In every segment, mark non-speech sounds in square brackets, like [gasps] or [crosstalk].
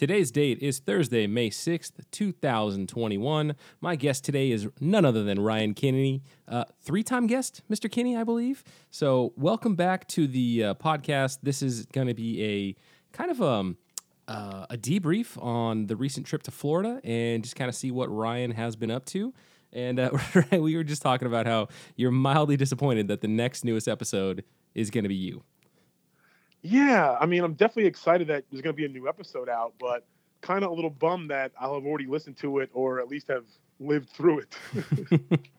Today's date is Thursday, May 6th, 2021. My guest today is none other than Ryan Kinney, uh, three time guest, Mr. Kinney, I believe. So, welcome back to the uh, podcast. This is going to be a kind of um, uh, a debrief on the recent trip to Florida and just kind of see what Ryan has been up to. And uh, [laughs] we were just talking about how you're mildly disappointed that the next newest episode is going to be you. Yeah, I mean, I'm definitely excited that there's going to be a new episode out, but kind of a little bummed that I'll have already listened to it or at least have lived through it. [laughs]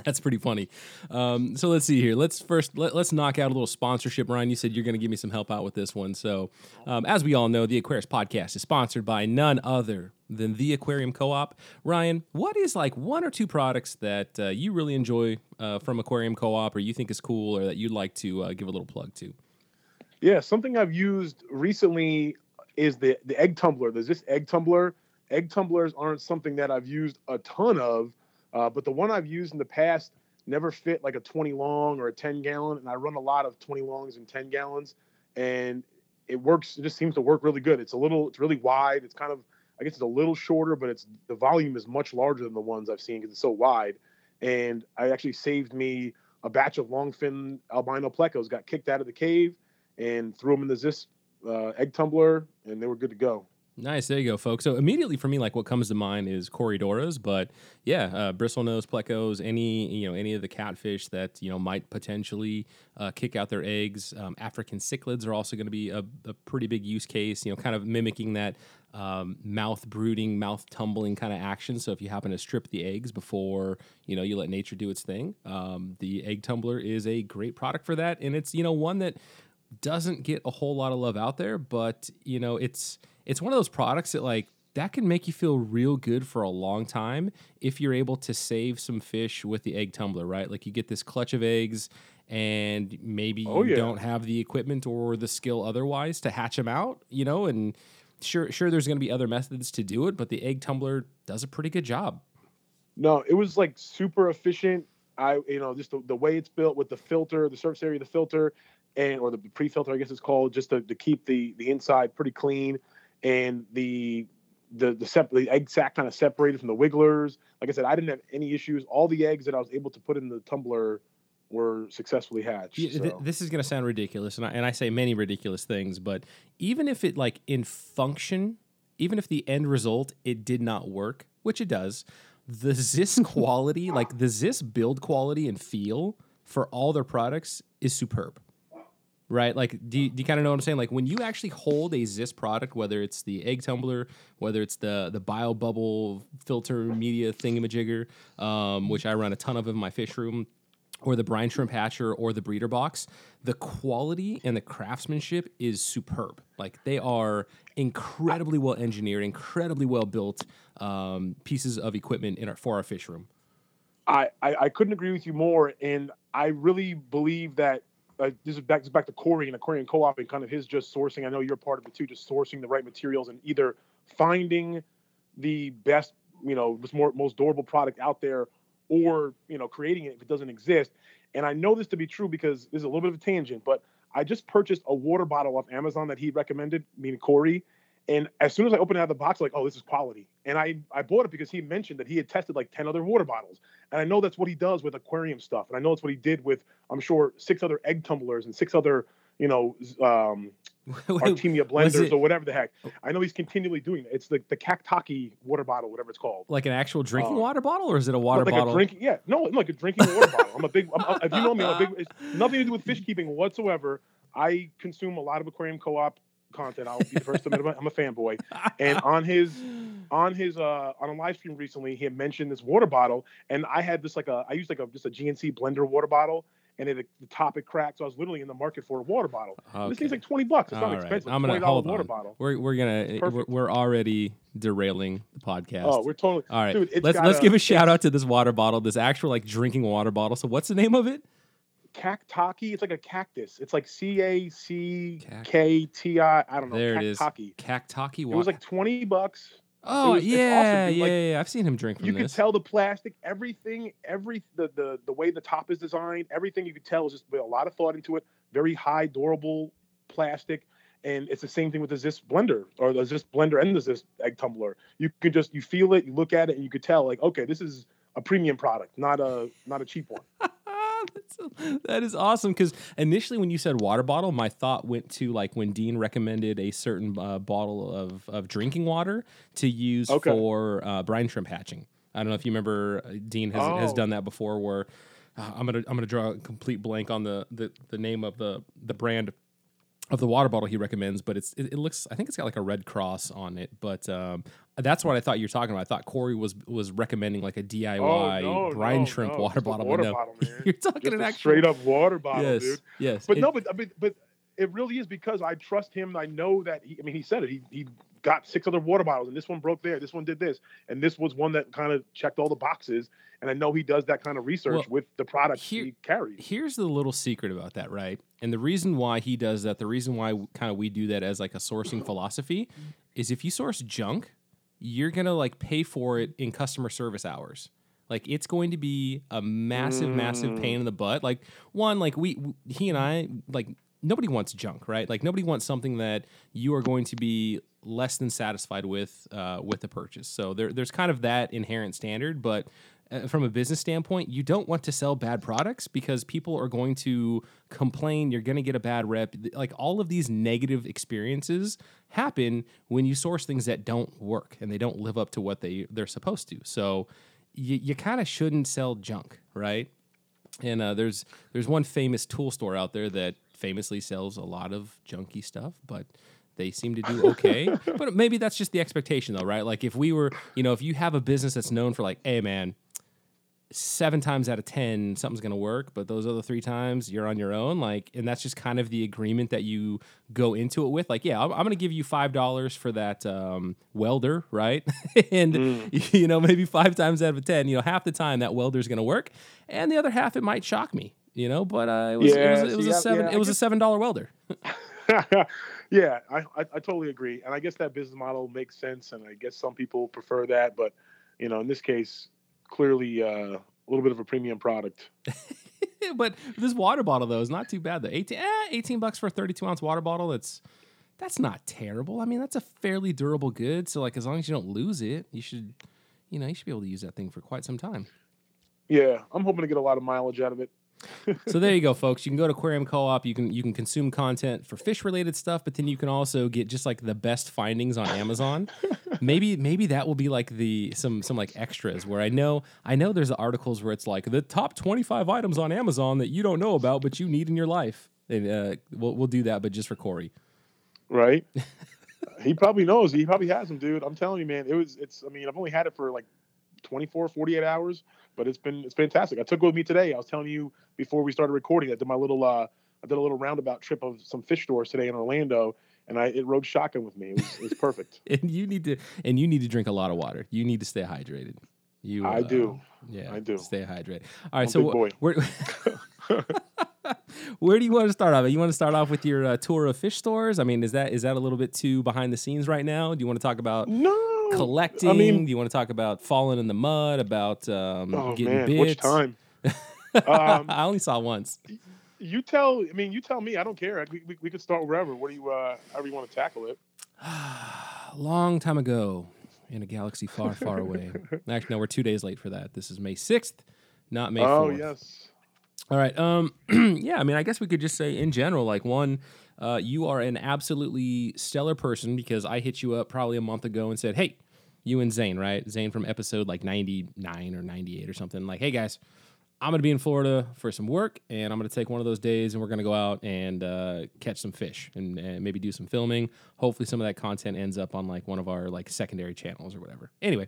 [laughs] That's pretty funny. Um, so let's see here. Let's first let, us knock out a little sponsorship. Ryan, you said you're going to give me some help out with this one. So, um, as we all know, the Aquarist podcast is sponsored by none other than the Aquarium Co-op. Ryan, what is like one or two products that uh, you really enjoy uh, from Aquarium Co-op, or you think is cool, or that you'd like to uh, give a little plug to? Yeah, something I've used recently is the the egg tumbler. There's this egg tumbler. Egg tumblers aren't something that I've used a ton of, uh, but the one I've used in the past never fit like a 20 long or a 10 gallon, and I run a lot of 20 longs and 10 gallons, and it works. It just seems to work really good. It's a little, it's really wide. It's kind of, I guess it's a little shorter, but it's the volume is much larger than the ones I've seen because it's so wide. And I actually saved me a batch of longfin albino plecos. Got kicked out of the cave and threw them in the Ziss uh, egg tumbler, and they were good to go. Nice, there you go, folks. So immediately for me, like what comes to mind is Corydoras, but yeah, uh, bristlenose plecos, any you know any of the catfish that you know might potentially uh, kick out their eggs. Um, African cichlids are also going to be a, a, pretty big use case. You know, kind of mimicking that um, mouth brooding, mouth tumbling kind of action. So if you happen to strip the eggs before you know you let nature do its thing, um, the egg tumbler is a great product for that, and it's you know one that doesn't get a whole lot of love out there, but you know, it's it's one of those products that like that can make you feel real good for a long time if you're able to save some fish with the egg tumbler, right? Like you get this clutch of eggs and maybe oh, you yeah. don't have the equipment or the skill otherwise to hatch them out, you know, and sure sure there's going to be other methods to do it, but the egg tumbler does a pretty good job. No, it was like super efficient. I, you know, just the, the way it's built with the filter, the surface area of the filter, and or the pre-filter, I guess it's called, just to, to keep the the inside pretty clean, and the the the, sep- the egg sac kind of separated from the wigglers. Like I said, I didn't have any issues. All the eggs that I was able to put in the tumbler were successfully hatched. Yeah, th- this is going to sound ridiculous, and I, and I say many ridiculous things, but even if it like in function, even if the end result it did not work, which it does, the Ziss [laughs] quality, like the Ziss build quality and feel for all their products is superb right? Like, do you, do you kind of know what I'm saying? Like, when you actually hold a Ziss product, whether it's the egg tumbler, whether it's the the bio bubble filter media thingamajigger, um, which I run a ton of in my fish room, or the brine shrimp hatcher, or the breeder box, the quality and the craftsmanship is superb. Like, they are incredibly well engineered, incredibly well built um, pieces of equipment in our, for our fish room. I, I, I couldn't agree with you more, and I really believe that uh, this is back this is back to Corey and Aquarium Co-op and kind of his just sourcing. I know you're part of it too, just sourcing the right materials and either finding the best, you know, most most durable product out there, or you know, creating it if it doesn't exist. And I know this to be true because this is a little bit of a tangent, but I just purchased a water bottle off Amazon that he recommended, meaning Corey, and as soon as I opened it out of the box, like, oh, this is quality. And I, I bought it because he mentioned that he had tested like 10 other water bottles. And I know that's what he does with aquarium stuff. And I know that's what he did with, I'm sure, six other egg tumblers and six other, you know, um, [laughs] Artemia blenders or whatever the heck. I know he's continually doing it. It's the, the Cactaki water bottle, whatever it's called. Like an actual drinking um, water bottle, or is it a water like bottle? A drinking, yeah, no, like a drinking water bottle. I'm a big, I'm, if you know me, I'm a big, it's nothing to do with fish [laughs] keeping whatsoever. I consume a lot of aquarium co-op content. I'll be the first to admit I'm a fanboy. And [laughs] on his on his uh on a live stream recently, he had mentioned this water bottle, and I had this like a I used like a just a GNC blender water bottle. And it, the top it cracked, so I was literally in the market for a water bottle. Okay. This thing's like twenty bucks. It's All not right. expensive. I'm gonna hold water on. bottle. We're we're gonna we're, we're, already derailing the podcast. Oh, we're totally. All right, Dude, let's let's give a shout out to this water bottle, this actual like drinking water bottle. So what's the name of it? Cactaki. It's like a cactus. It's like C A C K T I. I don't know. There it is. Cactaki. It was like twenty bucks. Oh was, yeah, awesome, yeah, like, yeah. I've seen him drink from you this. You can tell the plastic, everything, every the, the the way the top is designed, everything you could tell is just a lot of thought into it. Very high, durable plastic, And it's the same thing with the Ziss blender or the Ziss blender and the Ziss egg tumbler. You could just you feel it, you look at it, and you could tell like, okay, this is a premium product, not a not a cheap one. [laughs] [laughs] That's, that is awesome because initially when you said water bottle, my thought went to like when Dean recommended a certain uh, bottle of, of drinking water to use Okay. for uh, brine shrimp hatching. I don't know if you remember uh, Dean has, has Oh. done that before. Where uh, I'm gonna I'm gonna draw a complete blank on the, the the name of the the brand of the water bottle he recommends, but it's it, it looks I think it's got like a red cross on it. But um, that's what I thought you were talking about. I thought Corey was was recommending like a DIY Oh, no, brine no, shrimp no, water bottle. water bottle, [laughs] man. You're talking Just an actual straight up water bottle, yes, dude. yes. But It- no, but I mean, but it really is because I trust him. I know that he. I mean, he said it. He he got six other water bottles, and this one broke there. This one did this, and this was one that kind of checked all the boxes. And I know he does that kind of research Well, with the products here- he carries. Here's the little secret about that, right? And the reason why he does that, the reason why kind of we do that as like a sourcing [clears throat] philosophy is if you source junk, you're to like pay for it in customer service hours. Like it's going to be a massive massive pain in the butt. Like one like we he and I like nobody wants junk, right? Like nobody wants something that you are going to be less than satisfied with uh, with the purchase. So there, there's kind of that inherent standard, but uh, from a business standpoint, you don't want to sell bad products because people are going to complain. You're going to get a bad rep. Like all of these negative experiences happen when you source things that don't work and they don't live up to what they they're supposed to. So you, you kind of shouldn't sell junk, right? And uh, there's there's one famous tool store out there that famously sells a lot of junky stuff, but they seem to do okay. [laughs] but maybe that's just the expectation, though, right? Like if we were, you know, if you have a business that's known for like, hey man, seven times out of ten something's gonna work, but those other three times you're on your own, like, and that's just kind of the agreement that you go into it with. Like, yeah, I'm, I'm gonna give you five dollars for that um, welder, right? [laughs] and [laughs] you know, maybe five times out of ten, you know, half the time that welder's gonna work, and the other half it might shock me, you know. But uh, it was Yeah, it was, it was see, a seven yeah, it was a seven dollar welder. [laughs] yeah, I, I I totally agree, and I guess that business model makes sense, and I guess some people prefer that, but you know, in this case, clearly uh, a little bit of a premium product. [laughs] but this water bottle though is not too bad though. 18, eh, 18 bucks for a 32 ounce water bottle. That's that's not terrible. I mean, that's a fairly durable good. So like as long as you don't lose it, you should you know, you should be able to use that thing for quite some time. Yeah, I'm hoping to get a lot of mileage out of it. So there you go, folks. You can go to Aquarium Co-op. You can you can consume content for fish related stuff, but then you can also get just like the best findings on Amazon. [laughs] maybe maybe that will be like the some some like extras where I know I know there's articles where it's like the top 25 items on Amazon that you don't know about but you need in your life. And uh, we'll we'll do that, but just for Corey. right? [laughs] he probably knows. He probably has them, dude. I'm telling you, man. It was. It's. I mean, I've only had it for like 24, 48 hours, but it's been. It's fantastic. I took it with me today. I was telling you before we started recording. I did my little. uh I did a little roundabout trip of some fish stores today in Orlando, and I it rode shotgun with me. It was, it was perfect. [laughs] And you need to and you need to drink a lot of water. You need to stay hydrated. You I uh, do. Yeah, I do. Stay hydrated. All right, I'm so wh- where [laughs] [laughs] where do you want to start off? You want to start off with your uh, tour of fish stores? I mean, is that is that a little bit too behind the scenes right now? Do you want to talk about No. Collecting? I mean, do you want to talk about falling in the mud? About um, oh getting man, bits? which time? [laughs] um, I only saw once. you tell. I mean, you tell me. I don't care. We, we, we could start wherever. What do you? Uh, however you want to tackle it. [sighs] long time ago in a galaxy far, far away. [laughs] Actually, no, we're two days late for that. This is May 6th, not May 4th. Oh yes. All right. Um, [clears throat] yeah, I mean, I guess we could just say in general, like one, uh, you are an absolutely stellar person because I hit you up probably a month ago and said, hey, you and Zane, right? Zane from episode like 99 or 98 or something. Like, hey guys, I'm going to be in Florida for some work and I'm going to take one of those days and we're going to go out and uh, catch some fish and, and maybe do some filming. Hopefully, some of that content ends up on like one of our like secondary channels or whatever. Anyway,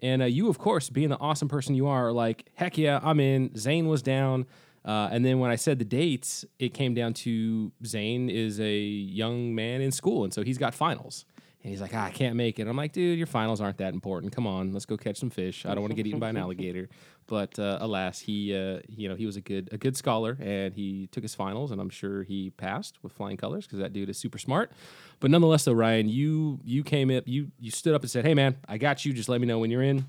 and uh, you, of course, being the awesome person you are, like, heck yeah, I'm in. Zane was down. Uh, and then when I said the dates, it came down to Zane is a young man in school. And so he's got finals. And he's like, ah, I can't make it. I'm like, dude, your finals aren't that important. Come on, let's go catch some fish. I don't want to get eaten by an alligator. [laughs] But uh, alas, he, uh, you know, he was a good, a good scholar, and he took his finals, and I'm sure he passed with flying colors because that dude is super smart. But nonetheless, though, Ryan, you, you came up, you, you stood up and said, hey man, I got you. Just let me know when you're in.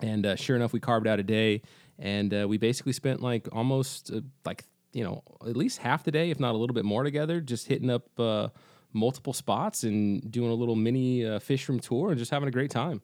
And uh, sure enough, we carved out a day, and uh, we basically spent like almost uh, like you know at least half the day, if not a little bit more together, just hitting up uh, multiple spots and doing a little mini uh, fish room tour and just having a great time.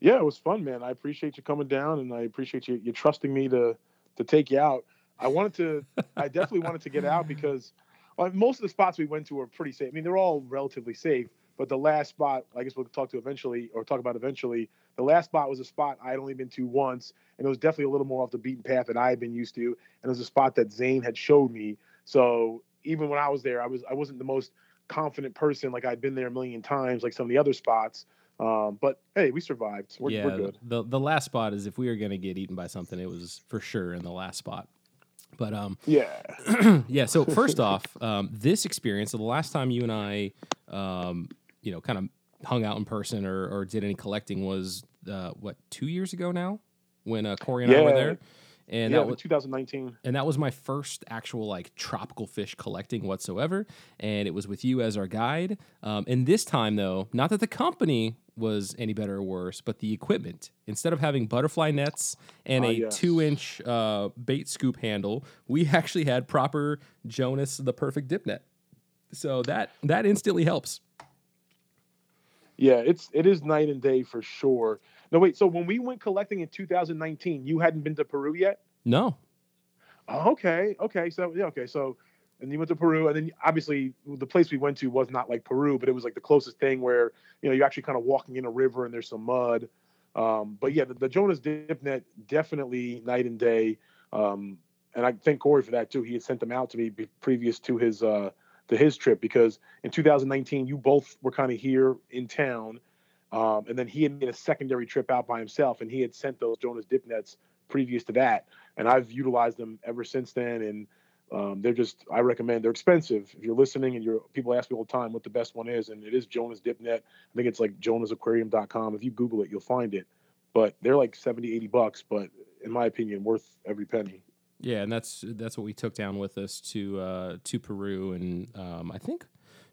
Yeah, it was fun, man. I appreciate you coming down, and I appreciate you you trusting me to to take you out. I wanted to, [laughs] I definitely wanted to get out because well, most of the spots we went to were pretty safe. I mean, they're all relatively safe, but the last spot, I guess we'll talk to eventually, or talk about eventually. The last spot was a spot I had only been to once, and it was definitely a little more off the beaten path than I had been used to. And it was a spot that Zane had showed me. So even when I was there, I was I wasn't the most confident person. Like I'd been there a million times, like some of the other spots. Um, but hey, we survived. We're, yeah, we're good. The the last spot is if we were gonna get eaten by something, it was for sure in the last spot. But um, [clears throat] yeah, yeah. So [laughs] first off, um, this experience. So the last time you and I, um, you know, kind of hung out in person or, or did any collecting was uh, what two years ago now, when uh, Corey and I were there, and yeah, that was 2019. and that was my first actual like tropical fish collecting whatsoever and it was with you as our guide um, and this time though not that the company was any better or worse but the equipment instead of having butterfly nets and Ah, a yes. two inch uh, bait scoop handle we [laughs] actually had proper jonas the perfect dip net so that that instantly helps Yeah, it's it is night and day for sure. No, wait. So when we went collecting in 2019, you hadn't been to Peru yet. no Oh, okay, okay. So yeah, okay. So and you went to Peru, and then obviously the place we went to was not like Peru, but it was like the closest thing where you know you're actually kind of walking in a river and there's some mud. Um, but yeah, the, the Jonas Dip Net definitely night and day. Um, and I thank Corey for that too. He had sent them out to me be, previous to his uh, to his trip because in 2019 you both were kind of here in town, um, and then he had made a secondary trip out by himself, and he had sent those Jonas Dip Nets previous to that, and I've utilized them ever since then. And um, they're just I recommend. They're expensive. If you're listening and you're people ask me all the time what the best one is, and it is Jonas Dip Net. I think it's like jonasaquarium.com. If you Google it, you'll find it. But they're like 70, 80 bucks, but in my opinion, worth every penny. Yeah, and that's that's what we took down with us to uh, to Peru, and um, I think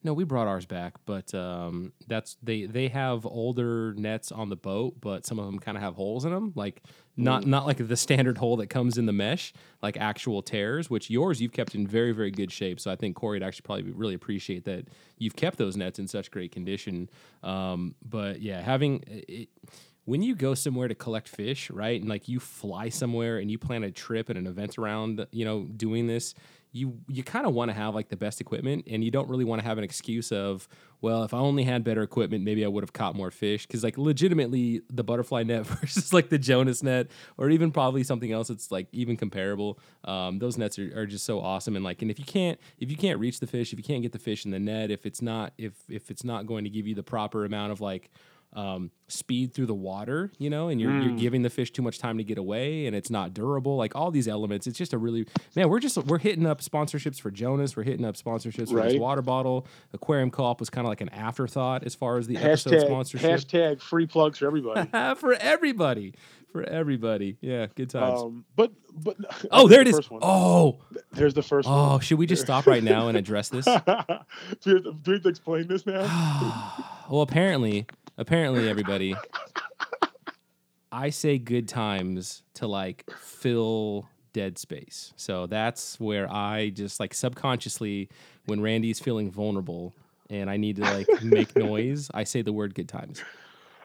no, we brought ours back, but um, that's they they have older nets on the boat, but some of them kind of have holes in them, like not not like the standard hole that comes in the mesh, like actual tears. Which yours you've kept in very very good shape, so I think Corey would actually probably really appreciate that you've kept those nets in such great condition. Um, but yeah, having it, when you go somewhere to collect fish, right, and like you fly somewhere and you plan a trip and an event around, you know, doing this, you you kind of want to have like the best equipment, and you don't really want to have an excuse of, well, if I only had better equipment, maybe I would have caught more fish. Because like legitimately, the butterfly net [laughs] versus like the Jonas net, or even probably something else that's like even comparable. Um, those nets are, are just so awesome, and like, and if you can't if you can't reach the fish, if you can't get the fish in the net, if it's not if if it's not going to give you the proper amount of like um, speed through the water, you know, and you're, you're Mm. giving the fish too much time to get away and it's not durable. Like all these elements, it's just a really, man, we're just, we're hitting up sponsorships for Jonas. We're hitting up sponsorships for Right. water bottle. Aquarium Co-op was kind of like an afterthought as far as the episode sponsorship. hashtag free plugs for everybody. [laughs] for everybody. For everybody. Yeah. Good times. um, but but [laughs] oh, there it the is. first one. Oh, There's the first oh, one. should we just stop right now and address this? [laughs] do, we have to, do we have to explain this now? [sighs] well, apparently, apparently, everybody, I say good times to like fill dead space. So that's where I just like subconsciously, when Randy's feeling vulnerable and I need to like make [laughs] noise, I say the word good times.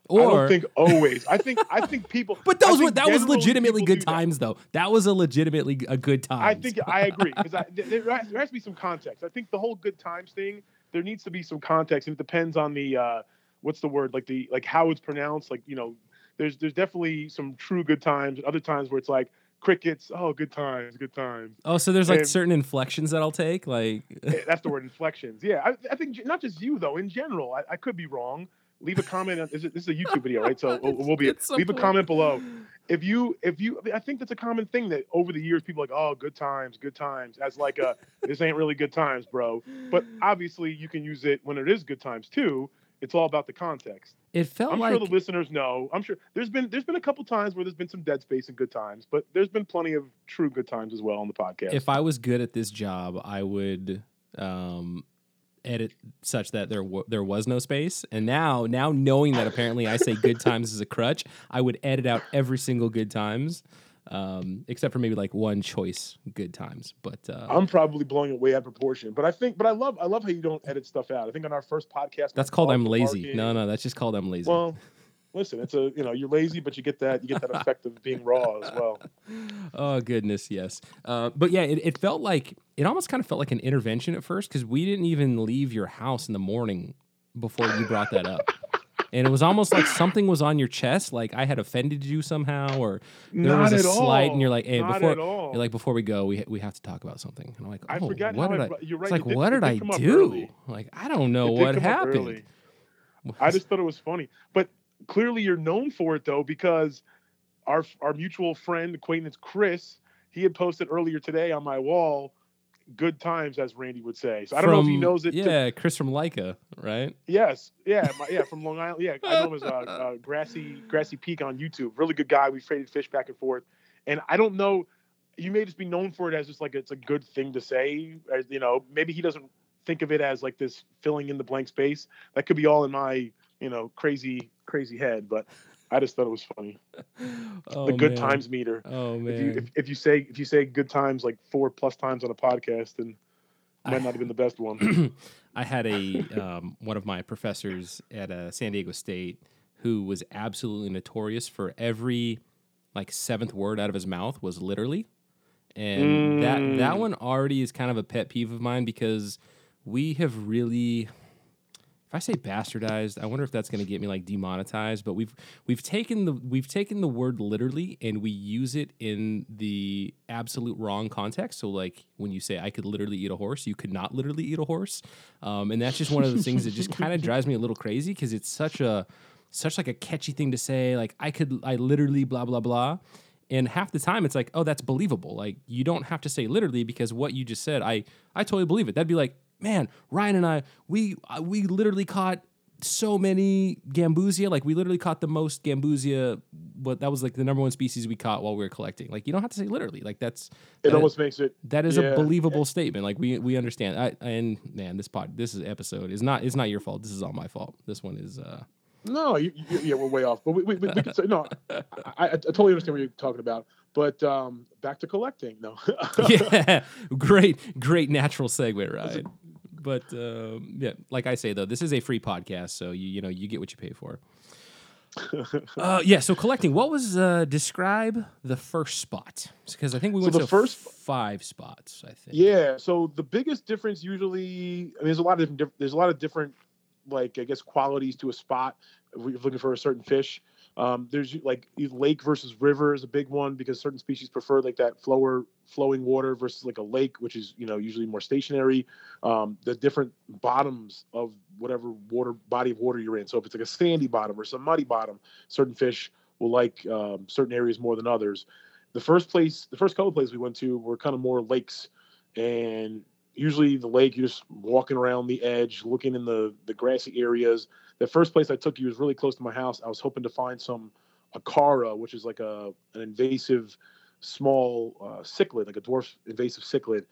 Or, I don't think always. I think I think people. [laughs] but those were that was legitimately good do that. times, though. That was a legitimately a good time. I think I agree [laughs] because there, there has there has to be some context. I think the whole good times thing there needs to be some context, and it depends on the uh, what's the word like the like how it's pronounced. Like you know, there's there's definitely some true good times, and other times where it's like crickets. Oh, good times, good times. Oh, so there's like And- certain inflections that I'll take, like Eh, That's the word inflections. Yeah, I, I think not just you though. In general, I, I could be wrong. Leave a comment. on- This is, this is a YouTube video, right? So we'll, [laughs] we'll be leave a comment below. If you if you I think that's a common thing that over the years people are like oh good times good times as like a this ain't really good times bro. But obviously you can use it when it is good times too. It's all about the context. it felt I'm like sure the listeners know. I'm sure there's been there's been a couple times where there's been some dead space and good times, but there's been plenty of true good times as well on the podcast. if I was good at this job, I would um, edit such that there w- there was no space. And now, now knowing that apparently I say good times as a crutch, I would edit out every single good times. Um, except for maybe like one choice good times. But uh, I'm probably blowing it way out of proportion. But I think, but I love, I love how you don't edit stuff out. I think on our first podcast, that's called I'm lazy. No, no, that's just called I'm lazy. Well, listen, it's a you know you're lazy, but you get that you get that effect of being raw as well. [laughs] Oh goodness, yes. Uh, but yeah, it, it felt like it almost kind of felt like an intervention at first because we didn't even leave your house in the morning before you brought that up. And it was almost like something was on your chest, like I had offended you somehow, or there Not was a at slight, all. and you're like, "Hey, Not before at all. you're like before we go, we we have to talk about something." And I'm like, "Oh, I forgot what how did I I?" brought- you're right, It's like, it did- what it did I come up do? early. Like, I don't know It did what come up happened. early. I just thought it was funny. But clearly you're known for it though, because our our mutual friend, acquaintance Chris, he had posted earlier today on my wall, good times, as Randy would say. So I don't know if he knows it. to- Yeah, Chris from Leica, right? yes. Yeah. My, yeah. From Long Island. Yeah. I know him as uh, [laughs] uh, Grassy Grassy Peak on YouTube. Really good guy. We traded fish back and forth. And I don't know. You may just be known for it as just like it's a good thing to say. As, you know, maybe he doesn't think of it as like this filling in the blank space. That could be all in my you know crazy crazy head. But I just thought it was funny. [laughs] Oh, the good man. times meter. Oh If you man, if, if you say if you say good times like four plus times on a podcast, then it might not have been the best one. [clears throat] I had a um, one of my professors at uh, San Diego State who was absolutely notorious for every like seventh word out of his mouth was literally, and that that Mm. one already is kind of a pet peeve of mine because we have really. I say bastardized, I wonder if that's going to get me like demonetized. But we've we've taken the we've taken the word literally and we use it in the absolute wrong context. So like when you say I could literally eat a horse, you could not literally eat a horse, um, and that's just one of the things that just kind of [laughs] drives me a little crazy because it's such a such like a catchy thing to say. Like I could I literally blah blah blah. And half the time it's like, oh, that's believable. Like you don't have to say literally because what you just said, I I totally believe it. That'd be like, man, Ryan and I, we uh, we literally caught so many gambusia. Like we literally caught the most gambusia. But that was like the number one species we caught while we were collecting. Like you don't have to say literally. Like that's It that- almost makes it that is yeah. a believable statement. Like we we understand. I and man, this pod this is episode is not it's not your fault. This is all my fault. This one is uh No, you, you, yeah, we're way off. But we, we, we, we could say no. I, I, I totally understand what you're talking about. But um, back to collecting. No, [laughs] yeah, [laughs] great, great natural segue, right? But um, yeah, like I say though, this is a free podcast, so you you know you get what you pay for. [laughs] Uh, yeah, so collecting. What was uh, describe the first spot? Because I think we So went the to first- five spots. I think. yeah. So the biggest difference usually, I mean, there's a lot of different. There's a lot of different, like I guess, qualities to a spot. If you're looking for a certain fish, um, there's like lake versus river is a big one because certain species prefer like that flower flowing water versus like a lake, which is you know usually more stationary. Um, the different bottoms of whatever water body of water you're in. So if it's like a sandy bottom or some muddy bottom, certain fish will like um, certain areas more than others. The first place, the first couple places we went to were kind of more lakes, and usually the lake you're just walking around the edge, looking in the the grassy areas. The first place I took you was really close to my house. I was hoping to find some acara, which is like a an invasive small uh, cichlid, like a dwarf invasive cichlid,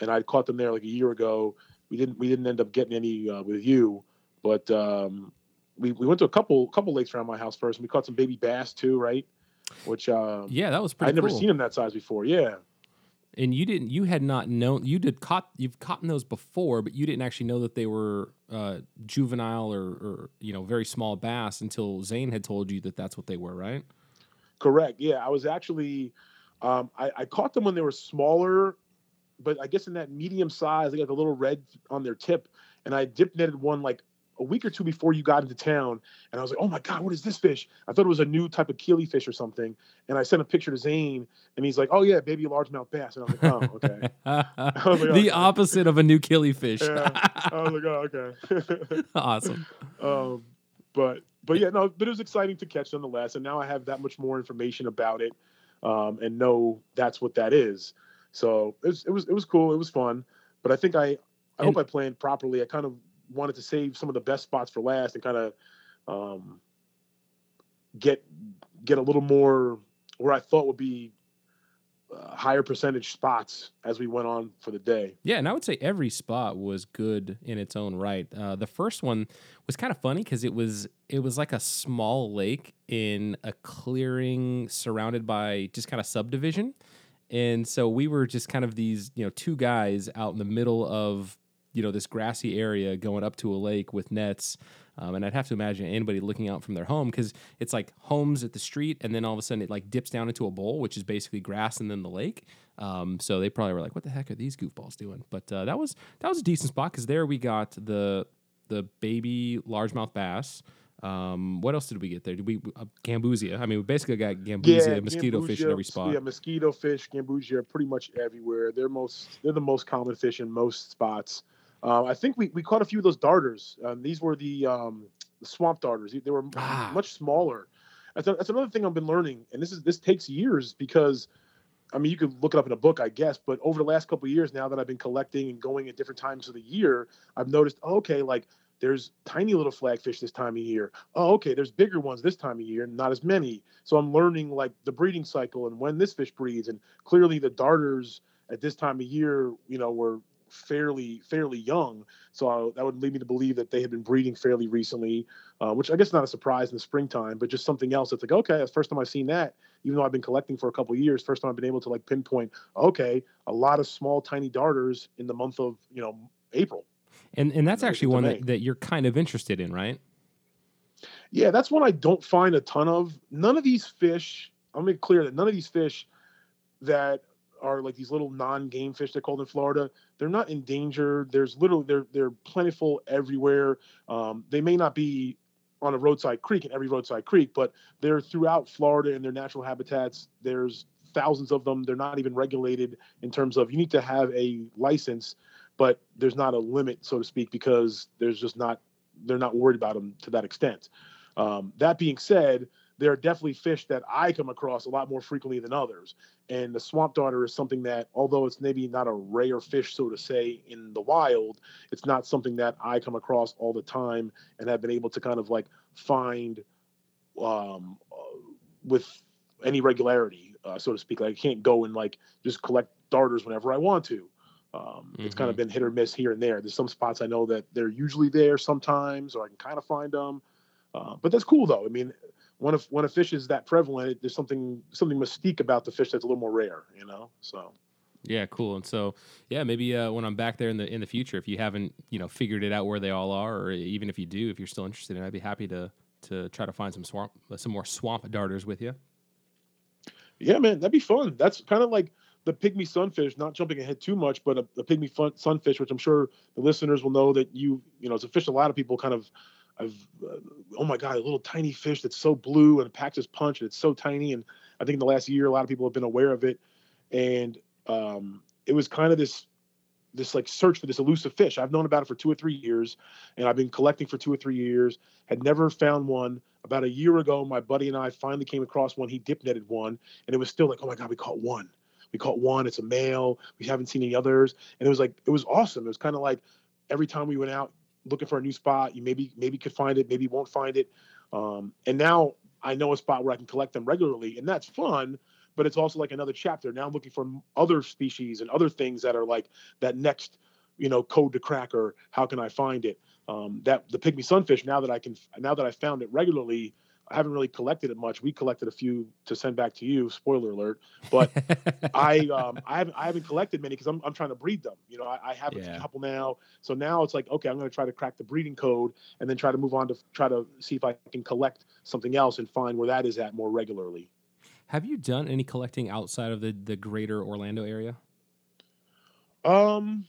and I caught them there like a year ago. We didn't we didn't end up getting any uh, with you, but um, we we went to a couple couple lakes around my house first, and we caught some baby bass too, right? Which um, Yeah, that was pretty. I'd never cool. seen them that size before. Yeah, And you didn't. You had not known. You did caught. You've caught those before, but you didn't actually know that they were uh, juvenile or, or you know very small bass until Zane had told you that that's what they were, right? correct. Yeah, I was actually um, I, I caught them when they were smaller, but I guess in that medium size, they got the little red on their tip, and I dip netted one like a week or two before you got into town, and I was like, "Oh my god, what is this fish?" I thought it was a new type of killifish or something, and I sent a picture to Zane, and he's like, "Oh yeah, baby largemouth bass," and I was like, "Oh okay." [laughs] [laughs] like, the okay. opposite of a new killifish. Yeah. I was like, "Oh okay." [laughs] awesome. um, but but yeah, no, but it was exciting to catch nonetheless, and now I have that much more information about it, um, and know that's what that is. So it was it was it was cool. It was fun, but I think I I hope I planned properly. I kind of wanted to save some of the best spots for last and kind of um, get get a little more where I thought would be uh, higher percentage spots as we went on for the day. Yeah, and I would say every spot was good in its own right. Uh, the first one was kind of funny because it was it was like a small lake in a clearing surrounded by just kind of subdivision, and so we were just kind of these you know two guys out in the middle of you know this grassy area going up to a lake with nets um, and I'd have to imagine anybody looking out from their home because it's like homes at the street, and then all of a sudden it like dips down into a bowl, which is basically grass and then the lake. Um, so they probably were like, "What the heck are these goofballs doing?" But uh, that was that was a decent spot because there we got the the baby largemouth bass. Um, what else did we get there? Did we uh, gambusia? I mean, we basically got gambusia, yeah, mosquito gambusia, fish in every spot. Yeah, mosquito fish, gambusia, pretty much everywhere. They're most they're the most common fish in most spots. Uh, I think we, we caught a few of those darters. Um, these were the, um, the swamp darters. They were ah. much smaller. That's, a, that's another thing I've been learning, and this is this takes years because, I mean, you could look it up in a book, I guess. But over the last couple years, now that I've been collecting and going at different times of the year, I've noticed, oh, okay, like there's tiny little flagfish this time of year. Oh, okay, there's bigger ones this time of year, not as many. So I'm learning like the breeding cycle and when this fish breeds. And clearly, the darters at this time of year, you know, were fairly fairly young. So I, that would lead me to believe that they had been breeding fairly recently, uh, which I guess not a surprise in the springtime, but just something else that's like okay, that's the first time I've seen that. Even though I've been collecting for a couple years, first time I've been able to like pinpoint okay, a lot of small tiny darters in the month of you know April. And and that's actually one that, that you're kind of interested in, right? Yeah, that's one I don't find a ton of. None of these fish. I'll make clear that none of these fish that are like these little non-game fish they're called in Florida. They're not endangered. There's literally they're they're plentiful everywhere. Um, they may not be on a roadside creek in every roadside creek, but they're throughout Florida in their natural habitats. There's thousands of them. They're not even regulated in terms of you need to have a license, but there's not a limit, so to speak, because there's just not they're not worried about them to that extent. Um, that being said, there are definitely fish that I come across a lot more frequently than others. And the swamp darter is something that, although it's maybe not a rare fish, so to say, in the wild, it's not something that I come across all the time and have been able to kind of like find um, uh, with any regularity, uh, so to speak. Like I can't go and like just collect darters whenever I want to. Um, mm-hmm. It's kind of mm-hmm. been hit or miss here and there. There's some spots I know that they're usually there sometimes, or I can kind of find them. Uh, but that's cool though. I mean, when a when a fish is that prevalent, there's something something mystique about the fish that's a little more rare, you know. So. Yeah, cool. And so, yeah, maybe uh, when I'm back there in the in the future, if you haven't, you know, figured it out where they all are, or even if you do, if you're still interested, in I'd be happy to to try to find some swamp some more swamp darters with you. Yeah, man, that'd be fun. That's kind of like the pygmy sunfish. Not jumping ahead too much, but a, a pygmy fun, sunfish, which I'm sure the listeners will know that you you know it's a fish a lot of people kind of I've, uh, oh my God, a little tiny fish that's so blue and packs his punch and it's so tiny. And I think in the last year, a lot of people have been aware of it. And um, it was kind of this, this like search for this elusive fish. I've known about it for two or three years and I've been collecting for two or three years, had never found one. About a year ago, my buddy and I finally came across one. He dip netted one and it was still like, oh my God, we caught one. We caught one. It's a male. We haven't seen any others. And it was like, it was awesome. It was kind of like every time we went out, looking for a new spot. You maybe maybe could find it, maybe won't find it. Um, and now I know a spot where I can collect them regularly, and that's fun. But it's also like another chapter. Now I'm looking for other species and other things that are like that next, you know, code to crack or how can I find it? Um, that the pygmy sunfish. Now that I can, now that I found it regularly, I haven't really collected it much. We collected a few to send back to you. Spoiler alert. But [laughs] I um, I haven't I haven't collected many because I'm I'm trying to breed them. You know, I, I have yeah. a couple now. So now it's like okay, I'm going to try to crack the breeding code and then try to move on to try to see if I can collect something else and find where that is at more regularly. Have you done any collecting outside of the the greater Orlando area? Um,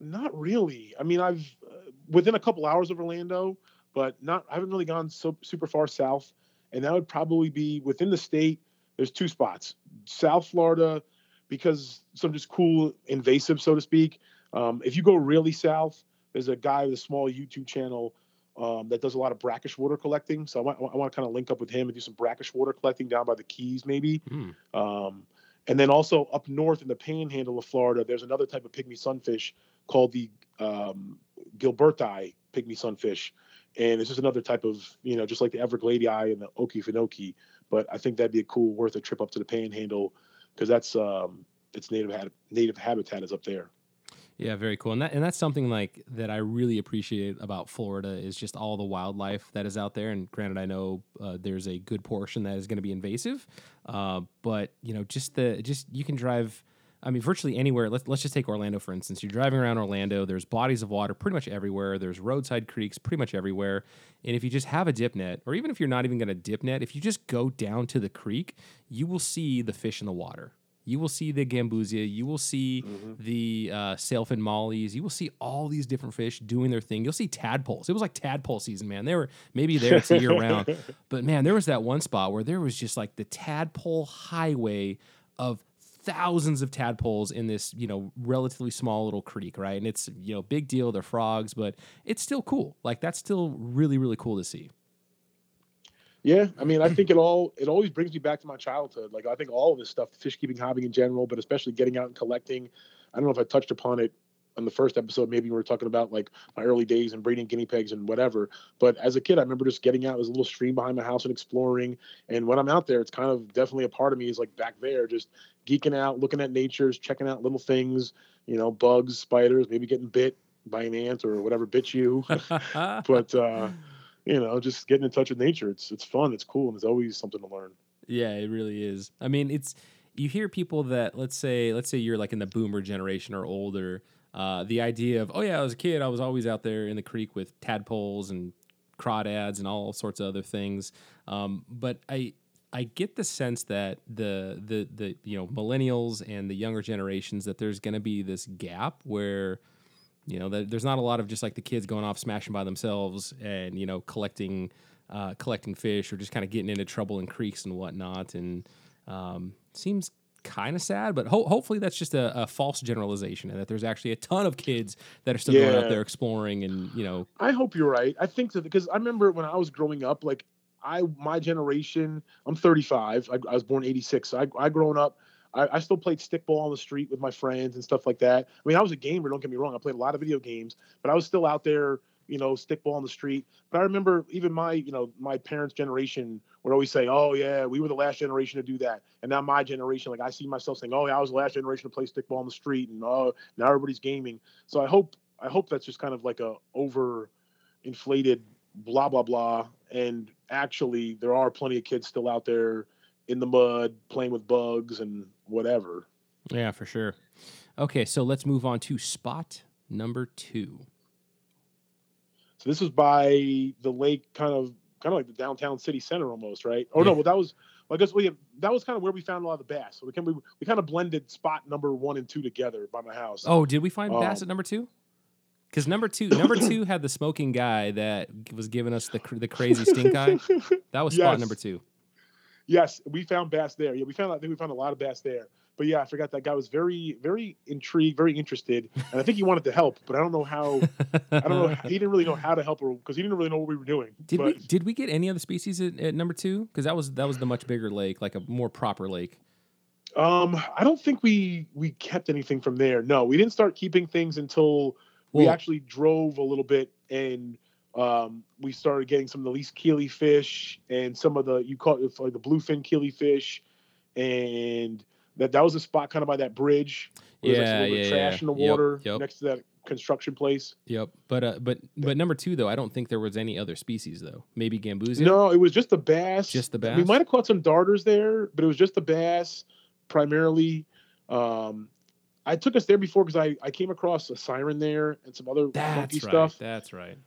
not really. I mean, I've uh, within a couple hours of Orlando, but not. I haven't really gone so super far south and that would probably be within the state. There's two spots: South Florida, because some just cool invasive, so to speak. Um, if you go really south, there's a guy with a small YouTube channel um, that does a lot of brackish water collecting. So I want, I want to kind of link up with him and do some brackish water collecting down by the Keys, maybe. Mm. Um, and then also up north in the Panhandle of Florida, there's another type of pygmy sunfish called the um, Gilberti pygmy sunfish, and it's just another type of you know just like the evergladei and the Okefenokee. But I think that'd be a cool, worth a trip up to the Panhandle because that's um, its native ha- native habitat is up there. Yeah, very cool. And that and that's something like that I really appreciate about Florida is just all the wildlife that is out there. And granted, I know uh, there's a good portion that is going to be invasive, uh, but you know, just the just you can drive. I mean, virtually anywhere. Let's let's just take Orlando for instance. You're driving around Orlando. There's bodies of water pretty much everywhere. There's roadside creeks pretty much everywhere. And if you just have a dip net, or even if you're not even going to dip net, if you just go down to the creek, you will see the fish in the water you will see the gambusia, you will see mm-hmm. the uh, sailfin mollies, you will see all these different fish doing their thing. You'll see tadpoles. It was like tadpole season, man. They were maybe there it's year round, [laughs] but man, there was that one spot where there was just like the tadpole highway of thousands of tadpoles in this you know relatively small little creek right and it's you know big deal they're frogs but it's still cool like that's still really really cool to see yeah, I mean, I think [clears throat] it all it always brings me back to my childhood. Like I think all of this stuff, fish keeping hobby in general, but especially getting out and collecting. I don't know if I touched upon it on the first episode. Maybe we were talking about like my early days and breeding guinea pigs and whatever. But as a kid, I remember just getting out. There's a little stream behind my house and exploring. And when I'm out there, it's kind of definitely a part of me is like back there, just geeking out, looking at natures, checking out little things, you know, bugs, spiders, maybe getting bit by an ant or whatever bit you. [laughs] [laughs] but uh you know, just getting in touch with nature. It's it's fun. It's cool, and there's always something to learn. Yeah, it really is. I mean, it's you hear people that let's say let's say you're like in the boomer generation or older. Uh, the idea of oh yeah, I was a kid, I was always out there in the creek with tadpoles and crawdads and all sorts of other things. Um, but I I get the sense that the the the you know millennials and the younger generations that there's going to be this gap where you know, there's not a lot of just like the kids going off smashing by themselves and you know collecting uh, collecting fish or just kind of getting into trouble in creeks and whatnot. And um, seems kind of sad, but ho- hopefully that's just a, a, false generalization, and that there's actually a ton of kids that are still yeah. going out there exploring. And you know, I hope you're right. I think so because I remember when I was growing up, like I my generation, I'm 35. I, I was born 86. So I I grown up I, I, still played stickball on the street with my friends and stuff like that. I mean, I was a gamer. Don't get me wrong. I played a lot of video games, but I was still out there, you know, stickball on the street. But I remember even my, you know, my parents' generation would always say, "Oh yeah, we were the last generation to do that." And now my generation, like I see myself saying, "Oh yeah, I was the last generation to play stickball on the street," and oh, now everybody's gaming. So I hope, I hope that's just kind of like a over inflated blah blah blah. And actually, there are plenty of kids still out there in the mud playing with bugs and whatever. Yeah, for sure. Okay, so let's move on to spot number two. So this was by the lake, kind of, kind of like the downtown city center almost, right? Oh yeah. no, well that was, well, I guess we that was kind of where we found a lot of the bass. So we kind of, we kind of blended spot number one and two together by my house. Oh, did we find um, bass at number two? Because number two, number [coughs] two had the smoking guy that was giving us the the crazy stink eye. [laughs] That was spot yes. number two yes, we found bass there. Yeah, we found I think we found a lot of bass there. But yeah, I forgot that guy was very, very intrigued, very interested, and I think he wanted to help, but I don't know how. I don't know. He didn't really know how to help her because he didn't really know what we were doing. Did but, we? Did we get any other species at, at number two? Because that was that was the much bigger lake, like a more proper lake. Um, I don't think we we kept anything from there. No, we didn't start keeping things until well, we actually drove a little bit and um, we started getting some of the least killifish and some of the you caught like the bluefin killifish, and that that was a spot kind of by that bridge. Yeah, like a little yeah, trash in the water yep, yep. next to that construction place. Yep, but uh, but but number two though, I don't think there was any other species though. Maybe gambusia. No, it was just the bass. Just the bass. We might have caught some darters there, but it was just the bass primarily. Um, I took us there before because I, I came across a siren there and some other That's funky right. stuff. That's right.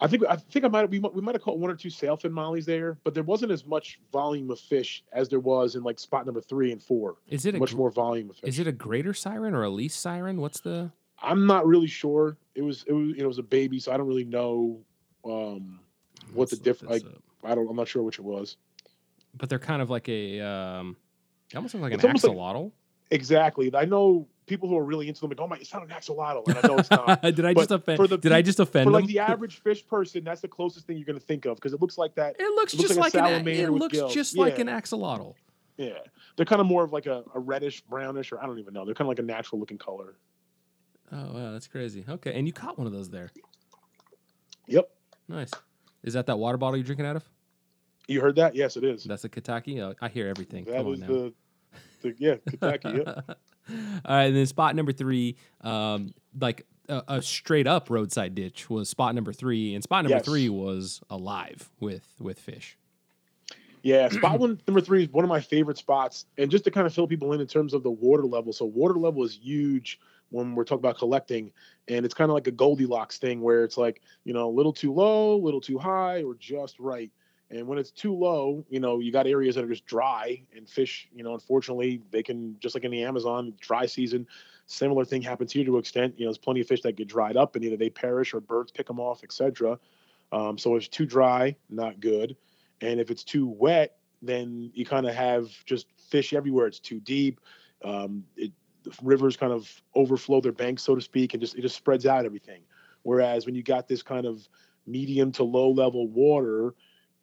I think I think I might we, we might have caught one or two sailfin mollies there, but there wasn't as much volume of fish as there was in like spot number three and four. Is it much gr- more volume of fish? Is it a greater siren or a least siren? What's the? I'm not really sure. It was it was it was a baby, so I don't really know um, what the difference. Like, I don't. I'm not sure which it was. But they're kind of like a um, almost like it's an axolotl. Like, exactly. I know people who are really into them like, oh my, it's not an axolotl, and I know it's not. [laughs] did I just offend? For the, did I just offend? For like the average fish person, that's the closest thing you're going to think of because it looks like that. It looks, it looks just like, like an. It looks gills. just yeah. like an axolotl. Yeah, they're kind of more of like a, a reddish, brownish, or I don't even know. They're kind of like a natural looking color. Oh wow, that's crazy. Okay, and you caught one of those there. Yep. Nice. Is that that water bottle you're drinking out of? You heard that? Yes, it is. That's a Cactaki. Oh, I hear everything. That Come is the yeah, Kentucky. Yeah. [laughs] All right, and then spot number three, um, like a, a, straight up roadside ditch was spot number three, and spot number yes. three was alive with with fish. Yeah, [clears throat] spot one number three is one of my favorite spots, and just to kind of fill people in in terms of the water level. So water level is huge when we're talking about collecting, and it's kind of like a Goldilocks thing where it's like you know a little too low, a little too high, or just right. And when it's too low, you know, you got areas that are just dry and fish, you know, unfortunately, they can, just like in the Amazon, dry season, similar thing happens here to an extent. You know, there's plenty of fish that get dried up and either they perish or birds pick them off, etc. Um, so if it's too dry, not good. And if it's too wet, then you kind of have just fish everywhere. It's too deep. Um, it, rivers kind of overflow their banks, so to speak, and just it just spreads out everything. Whereas when you got this kind of medium to low level water,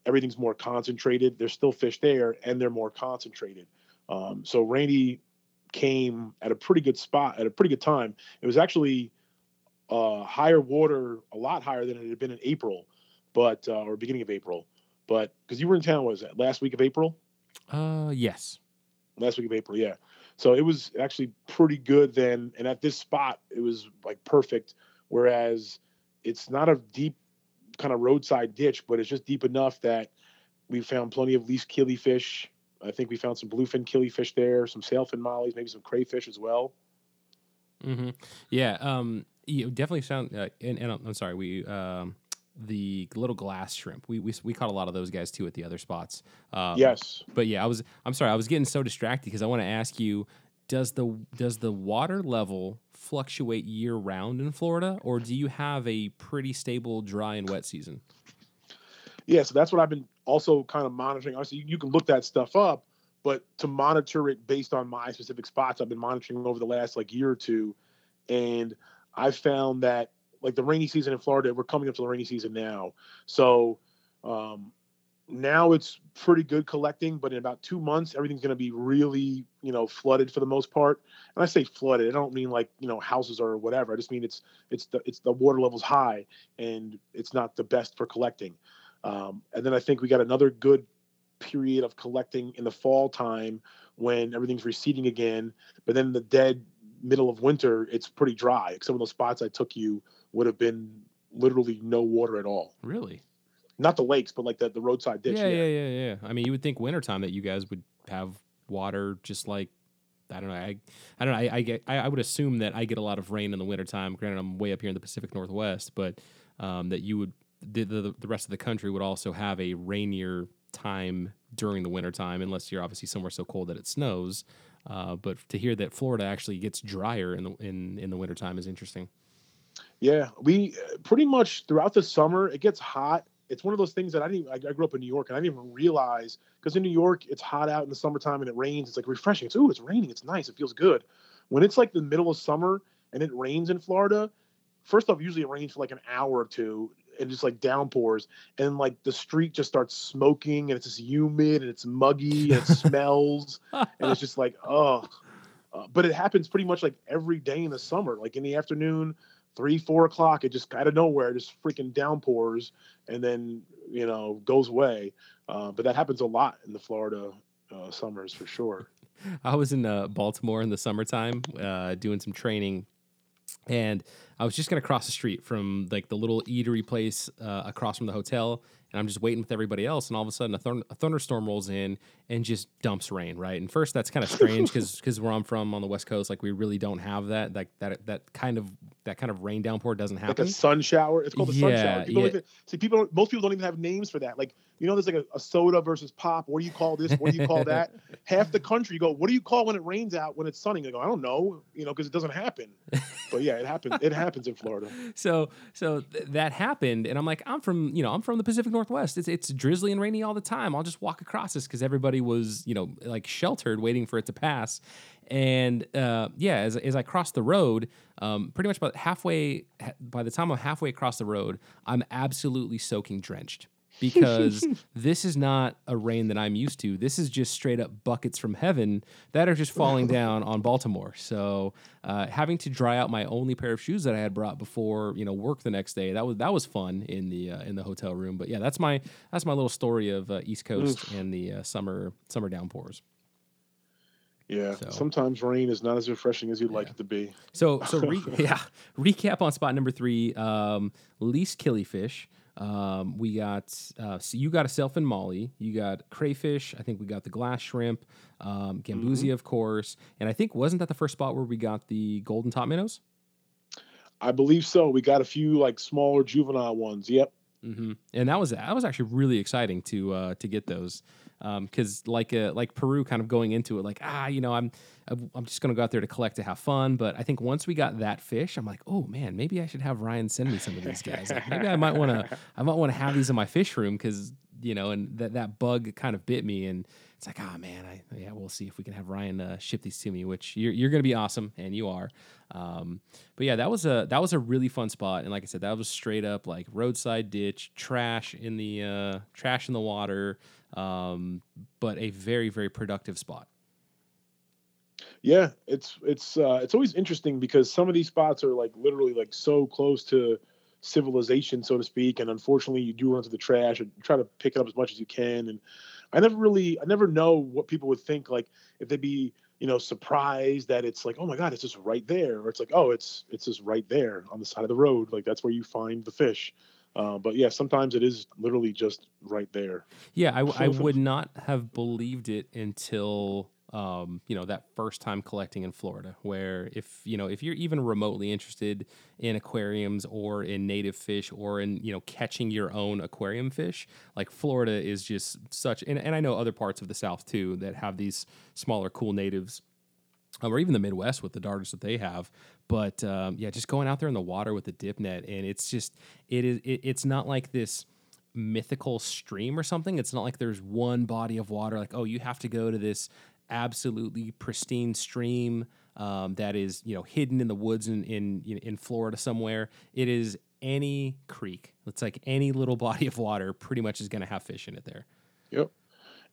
everything's more concentrated. There's still fish there, and they're more concentrated. Um, so Randy came at a pretty good spot at a pretty good time. It was actually uh, higher water, a lot higher than it had been in April, but uh, or beginning of April. But because you were in town, was that last week of April? Uh, yes. Last week of April, yeah. So it was actually pretty good then, and at this spot, it was like perfect. Whereas it's not a deep kind of roadside ditch, but it's just deep enough that we found plenty of least killifish. I think we found some bluefin killifish there, some sailfin mollies, maybe some crayfish as well. Mm-hmm. Yeah, um, you definitely found. Uh, and, and, I'm sorry, we um, the little glass shrimp. We, we we caught a lot of those guys too at the other spots. Um, yes, but yeah, I was. I'm sorry, I was getting so distracted because I want to ask you: Does the does the water level fluctuate year round in Florida, or do you have a pretty stable dry and wet season? Yeah, so that's what I've been also kind of monitoring. Obviously, you can look that stuff up, but to monitor it based on my specific spots, I've been monitoring over the last like year or two, and I've found that like the rainy season in Florida, we're coming up to the rainy season now, so um, now it's pretty good collecting, but in about two months, everything's going to be really, you know, flooded for the most part. And I say flooded, I don't mean like you know houses or whatever. I just mean it's it's the it's the water level's high and it's not the best for collecting. Um, and then I think we got another good period of collecting in the fall time when everything's receding again. But then the dead middle of winter, it's pretty dry. Some of those spots I took you would have been literally no water at all. Really? Not the lakes, but like the, the roadside ditch. Yeah, yeah, yeah, yeah. I mean, you would think wintertime that you guys would have water just like I don't know. I I don't know. I, I get. I, I, would assume that I get a lot of rain in the wintertime. Granted, I'm way up here in the Pacific Northwest, but um, that you would the, the the rest of the country would also have a rainier time during the wintertime, unless you're obviously somewhere so cold that it snows. Uh, but to hear that Florida actually gets drier in the in in the wintertime is interesting. Yeah, we pretty much throughout the summer it gets hot it's one of those things that I didn't. I, I grew up in New York, and I didn't even realize because in New York it's hot out in the summertime and it rains. It's like refreshing. It's ooh, it's raining. It's nice. It feels good. When it's like the middle of summer and it rains in Florida, first off, usually it rains for like an hour or two and just like downpours, and like the street just starts smoking and it's just humid and it's muggy and it [laughs] smells and it's just like oh. Uh, but it happens pretty much like every day in the summer, like in the afternoon three, four o'clock, it just out of nowhere just freaking downpours and then, you know, goes away. Uh, but that happens a lot in the Florida uh, summers for sure. [laughs] I was in uh, Baltimore in the summertime uh, doing some training and I was just gonna cross the street from like the little eatery place uh, across from the hotel, and I'm just waiting with everybody else, and all of a sudden a, a thunderstorm rolls in and just dumps rain. Right, and first that's kind of strange because because [laughs] where I'm from on the west coast, like we really don't have that like that that kind of that kind of rain downpour doesn't happen. Like a sun shower. It's called a yeah, sun shower. People yeah. even, see people. Most people don't even have names for that. Like you know, there's like a, a soda versus pop. What do you call this? What do you call [laughs] that? Half the country go, what do you call when it rains out when it's sunny? They go, I don't know. You know, because it doesn't happen. But yeah, it happens. It happens in Florida. [laughs] So so th- that happened, and I'm like, I'm from you know I'm from the Pacific Northwest. It's it's drizzly and rainy all the time. I'll just walk across this because everybody was you know like sheltered, waiting for it to pass. And uh, yeah, as, as I crossed the road, um, pretty much about halfway, by the time I'm halfway across the road, I'm absolutely soaking drenched [laughs] because this is not a rain that I'm used to. This is just straight up buckets from heaven that are just falling down on Baltimore. So uh, having to dry out my only pair of shoes that I had brought before you know work the next day that was that was fun in the uh, in the hotel room. But yeah, that's my that's my little story of uh, East Coast Oof. and the uh, summer summer downpours. Yeah. So- Sometimes rain is not as refreshing as you'd like it to be. So so re- [laughs] [laughs] yeah, recap on spot number three. Um, least killifish. Um, we got uh, so you got a sailfin molly. You got crayfish. I think we got the glass shrimp, um, gambusia, of course, and I think wasn't that the first spot where we got the golden top minnows? I believe so. We got a few like smaller juvenile ones. Yep. Mm-hmm. And that was that was actually really exciting to uh, to get those because like uh, like Peru kind of going into it like ah you know I'm I'm just gonna go out there to collect to have fun. But I think once we got that fish I'm like oh man maybe I should have Ryan send me some of these guys. Like, maybe I might want to I might want to have these in my fish room because you know and that that bug kind of bit me and it's like oh man I yeah we'll see if we can have Ryan uh, ship these to me which you're you're gonna be awesome and you are. Um, but yeah, that was a that was a really fun spot, and like I said, that was straight up like roadside ditch, trash in the uh, trash in the water, um, but a very very productive spot. Yeah, it's it's uh, it's always interesting because some of these spots are like literally like so close to civilization, so to speak, and unfortunately you do run into the trash and try to pick it up as much as you can. And I never really, I never know what people would think like if they'd be you know surprised that it's like oh my god it's just right there, or it's like oh it's it's just right there on the side of the road, like that's where you find the fish. Uh, but yeah, sometimes it is literally just right there. Yeah, I would not have believed it until um, you know that first time collecting in Florida, where if you know if you're even remotely interested in aquariums or in native fish or in you know catching your own aquarium fish, like Florida is just such, and, and I know other parts of the South too that have these smaller cool natives um, or even the Midwest with the darters that they have. But um, yeah, just going out there in the water with the dip net, and it's just it is it, it's not like this mythical stream or something. It's not like there's one body of water like oh you have to go to this absolutely pristine stream um, that is you know hidden in the woods in in in Florida somewhere. It is any creek. It's like any little [laughs] body of water pretty much is going to have fish in it there. Yep.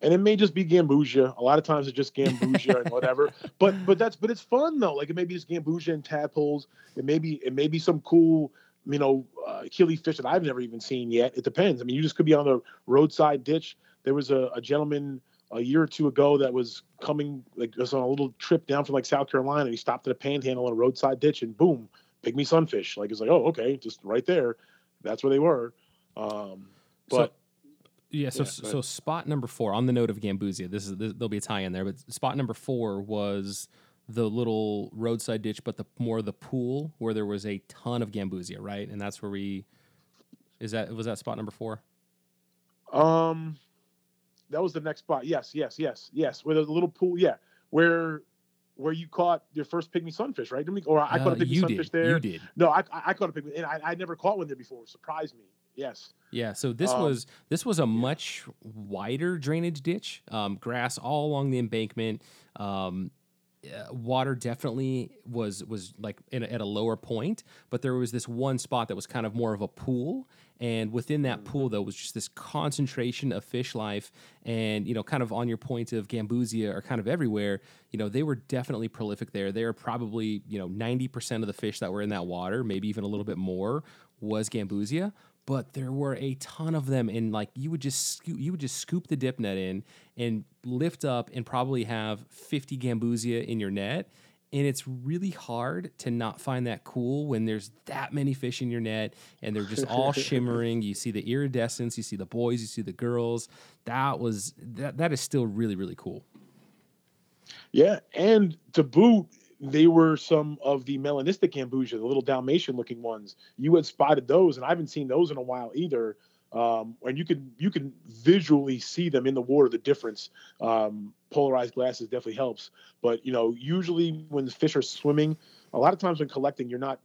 And it may just be gambusia. A lot of times it's just gambusia and whatever. [laughs] But but that's but it's fun though. Like it may be just gambusia and tadpoles. It may be it may be some cool you know uh, killifish that I've never even seen yet. It depends. I mean, you just could be on the roadside ditch. There was a, a gentleman a year or two ago that was coming like was on a little trip down from like South Carolina. And he stopped at a panhandle in a roadside ditch and boom, pygmy sunfish. Like it's like oh okay, just right there. That's where they were. Um, but. Yeah, so Yeah, so spot number four on the note of Gambusia, this is this, there'll be a tie in there, but spot number four was the little roadside ditch, but the more the pool where there was a ton of Gambusia, right? And that's where we is that was that spot number four? Um, that was the next spot. Yes, yes, yes, yes. Where there's a little pool. Yeah, where where you caught your first pygmy sunfish, right? Or I caught a Uh, pygmy sunfish did. there. You did. No, I I I caught a pygmy, and I I never caught one there before. It surprised me. Yes. Yeah, so this Um, was this was a much wider drainage ditch, um, grass all along the embankment. Um, uh, water definitely was was like in a, at a lower point, but there was this one spot that was kind of more of a pool, and within that pool though was just this concentration of fish life, and you know, kind of on your point of Gambusia are kind of everywhere. You know, they were definitely prolific there. They are probably you know ninety percent of the fish that were in that water, maybe even a little bit more, was Gambusia but there were a ton of them and like you would just scoop, you would just scoop the dip net in and lift up and probably have 50 gambusia in your net and it's really hard to not find that cool when there's that many fish in your net and they're just all [laughs] shimmering. You see the iridescence you see the boys you see the girls. That was that, that is still really really cool. Yeah, and to boot, they were some of the melanistic gambusia, the little Dalmatian looking ones. You had spotted those, and I haven't seen those in a while either. Um, and you can you can visually see them in the water. The difference. Um, polarized glasses definitely helps, but you know usually when the fish are swimming, a lot of times when collecting, you're not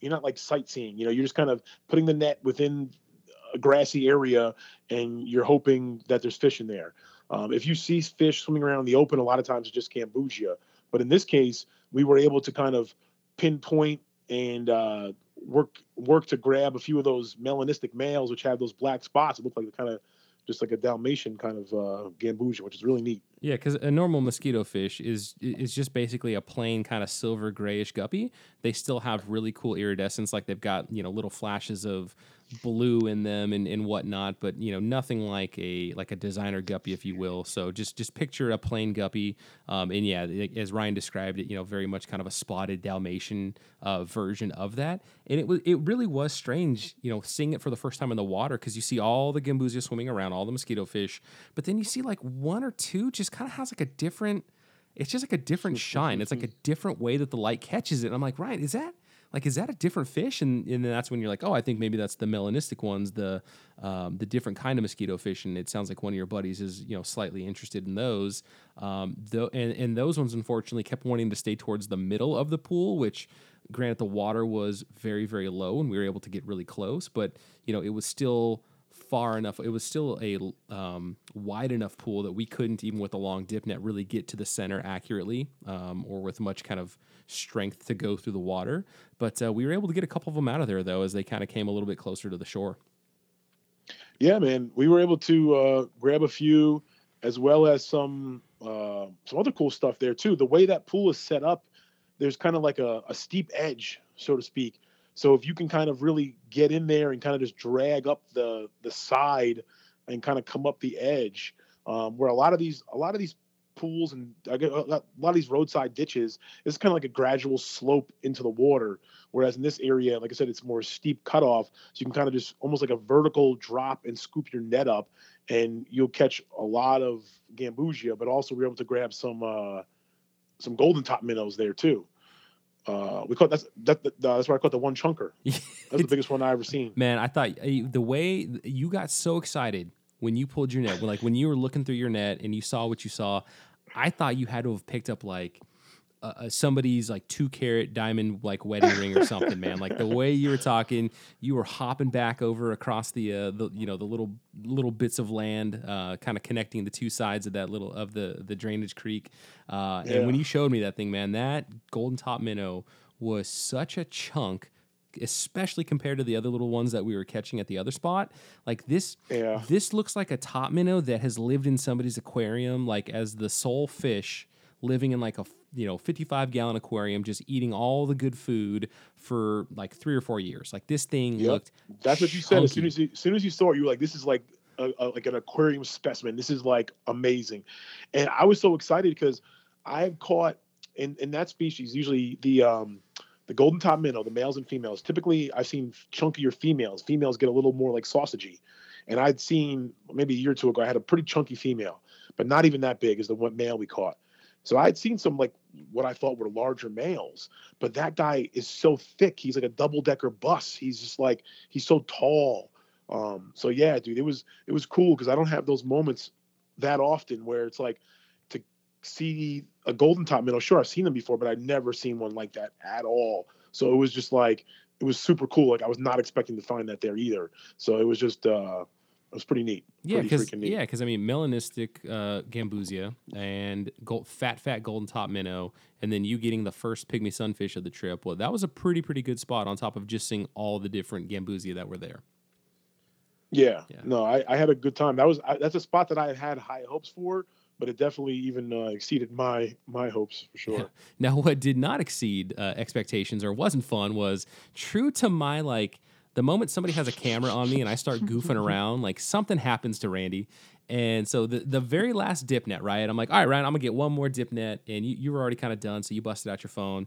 you're not like sightseeing. You know, you're just kind of putting the net within a grassy area, and you're hoping that there's fish in there. Um, if you see fish swimming around in the open, a lot of times it's just gambusia. But in this case, we were able to kind of pinpoint and uh, work work to grab a few of those melanistic males, which have those black spots. It looked like kind of just like a Dalmatian kind of uh, gambusia, which is really neat. Yeah, because a normal mosquito fish is is just basically a plain kind of silver grayish guppy. They still have really cool iridescence, like they've got you know little flashes of blue in them and, and whatnot, but you know nothing like a like a designer guppy, if you will. So just just picture a plain guppy, um, and yeah, as Ryan described it, you know, very much kind of a spotted Dalmatian uh, version of that, and it was it really was strange, you know, seeing it for the first time in the water because you see all the gambusia swimming around, all the mosquito fish, but then you see like one or two just kind of has like a different. It's just like a different shine. It's like a different way that the light catches it. And I'm like, Ryan, is that like is that a different fish and, and that's when you're like oh i think maybe that's the melanistic ones the um, the different kind of mosquito fish and it sounds like one of your buddies is you know slightly interested in those um, the, and, and those ones unfortunately kept wanting to stay towards the middle of the pool which granted the water was very very low and we were able to get really close but you know it was still far enough. It was still a um, wide enough pool that we couldn't, even with a long dip net, really get to the center accurately um, or with much kind of strength to go through the water. But uh, we were able to get a couple of them out of there, though, as they kind of came a little bit closer to the shore. Yeah, man, we were able to uh, grab a few, as well as some uh, some other cool stuff there too. The way that pool is set up, there's kind of like a, a steep edge, so to speak so if you can kind of really get in there and kind of just drag up the the side and kind of come up the edge, um, where a lot of these a lot of these pools and I get a lot of these roadside ditches, it's kind of like a gradual slope into the water. Whereas in this area, like I said, it's more steep cutoff, so you can kind of just almost like a vertical drop and scoop your net up, and you'll catch a lot of gambusia, but also we're able to grab some uh, some golden top minnows there too. Uh, we caught that's that, that, that's where I caught the one chunker. [laughs] That's the biggest one I ever seen. Man, I thought the way you got so excited when you pulled your net, like when you were looking through your net and you saw what you saw, I thought you had to have picked up like uh, somebody's like two carat diamond like wedding ring or something, man. Like the way you were talking, you were hopping back over across the uh, the you know the little little bits of land, uh, kind of connecting the two sides of that little of the the drainage creek. Uh, yeah. And when you showed me that thing, man, that golden top minnow was such a chunk especially compared to the other little ones that we were catching at the other spot. Like this, yeah. this looks like a top minnow that has lived in somebody's aquarium, like as the sole fish living in like a you know 55 gallon aquarium just eating all the good food for like three or four years like this thing yep. looked that's what you said as soon as you as soon as you saw it you were like this is like a, a, like an aquarium specimen this is like amazing and i was so excited because i've caught in in that species usually the um the golden top minnow the males and females typically i've seen chunkier females females get a little more like sausagey and i'd seen maybe a year or two ago i had a pretty chunky female but not even that big as the one male we caught so I had seen some like what I thought were larger males, but that guy is so thick. He's like a double decker bus. He's just like he's so tall. Um, so yeah, dude, it was it was cool because I don't have those moments that often where it's like see a golden top minnow. Sure, I've seen them before, but I've never seen one like that at all. So it was just like it was super cool. Like I was not expecting to find that there either. So it was just uh it was pretty neat. Yeah, because yeah, because I mean, melanistic uh, gambusia and gold, fat, fat golden top minnow, and then you getting the first pygmy sunfish of the trip. Well, that was a pretty, pretty good spot on top of just seeing all the different gambusia that were there. Yeah, yeah. no, I, I, had a good time. That was I, that's a spot that I had high hopes for, but it definitely even uh, exceeded my my hopes for sure. Yeah. [laughs] Now, what did not exceed uh, expectations or wasn't fun was true to my like the moment somebody has a camera on me and I start goofing [laughs] around, like something happens to Randy. And so the, the very last dip net, right? I'm like, all right, Ryan, I'm gonna get one more dip net, and you, you were already kind of done, so you busted out your phone.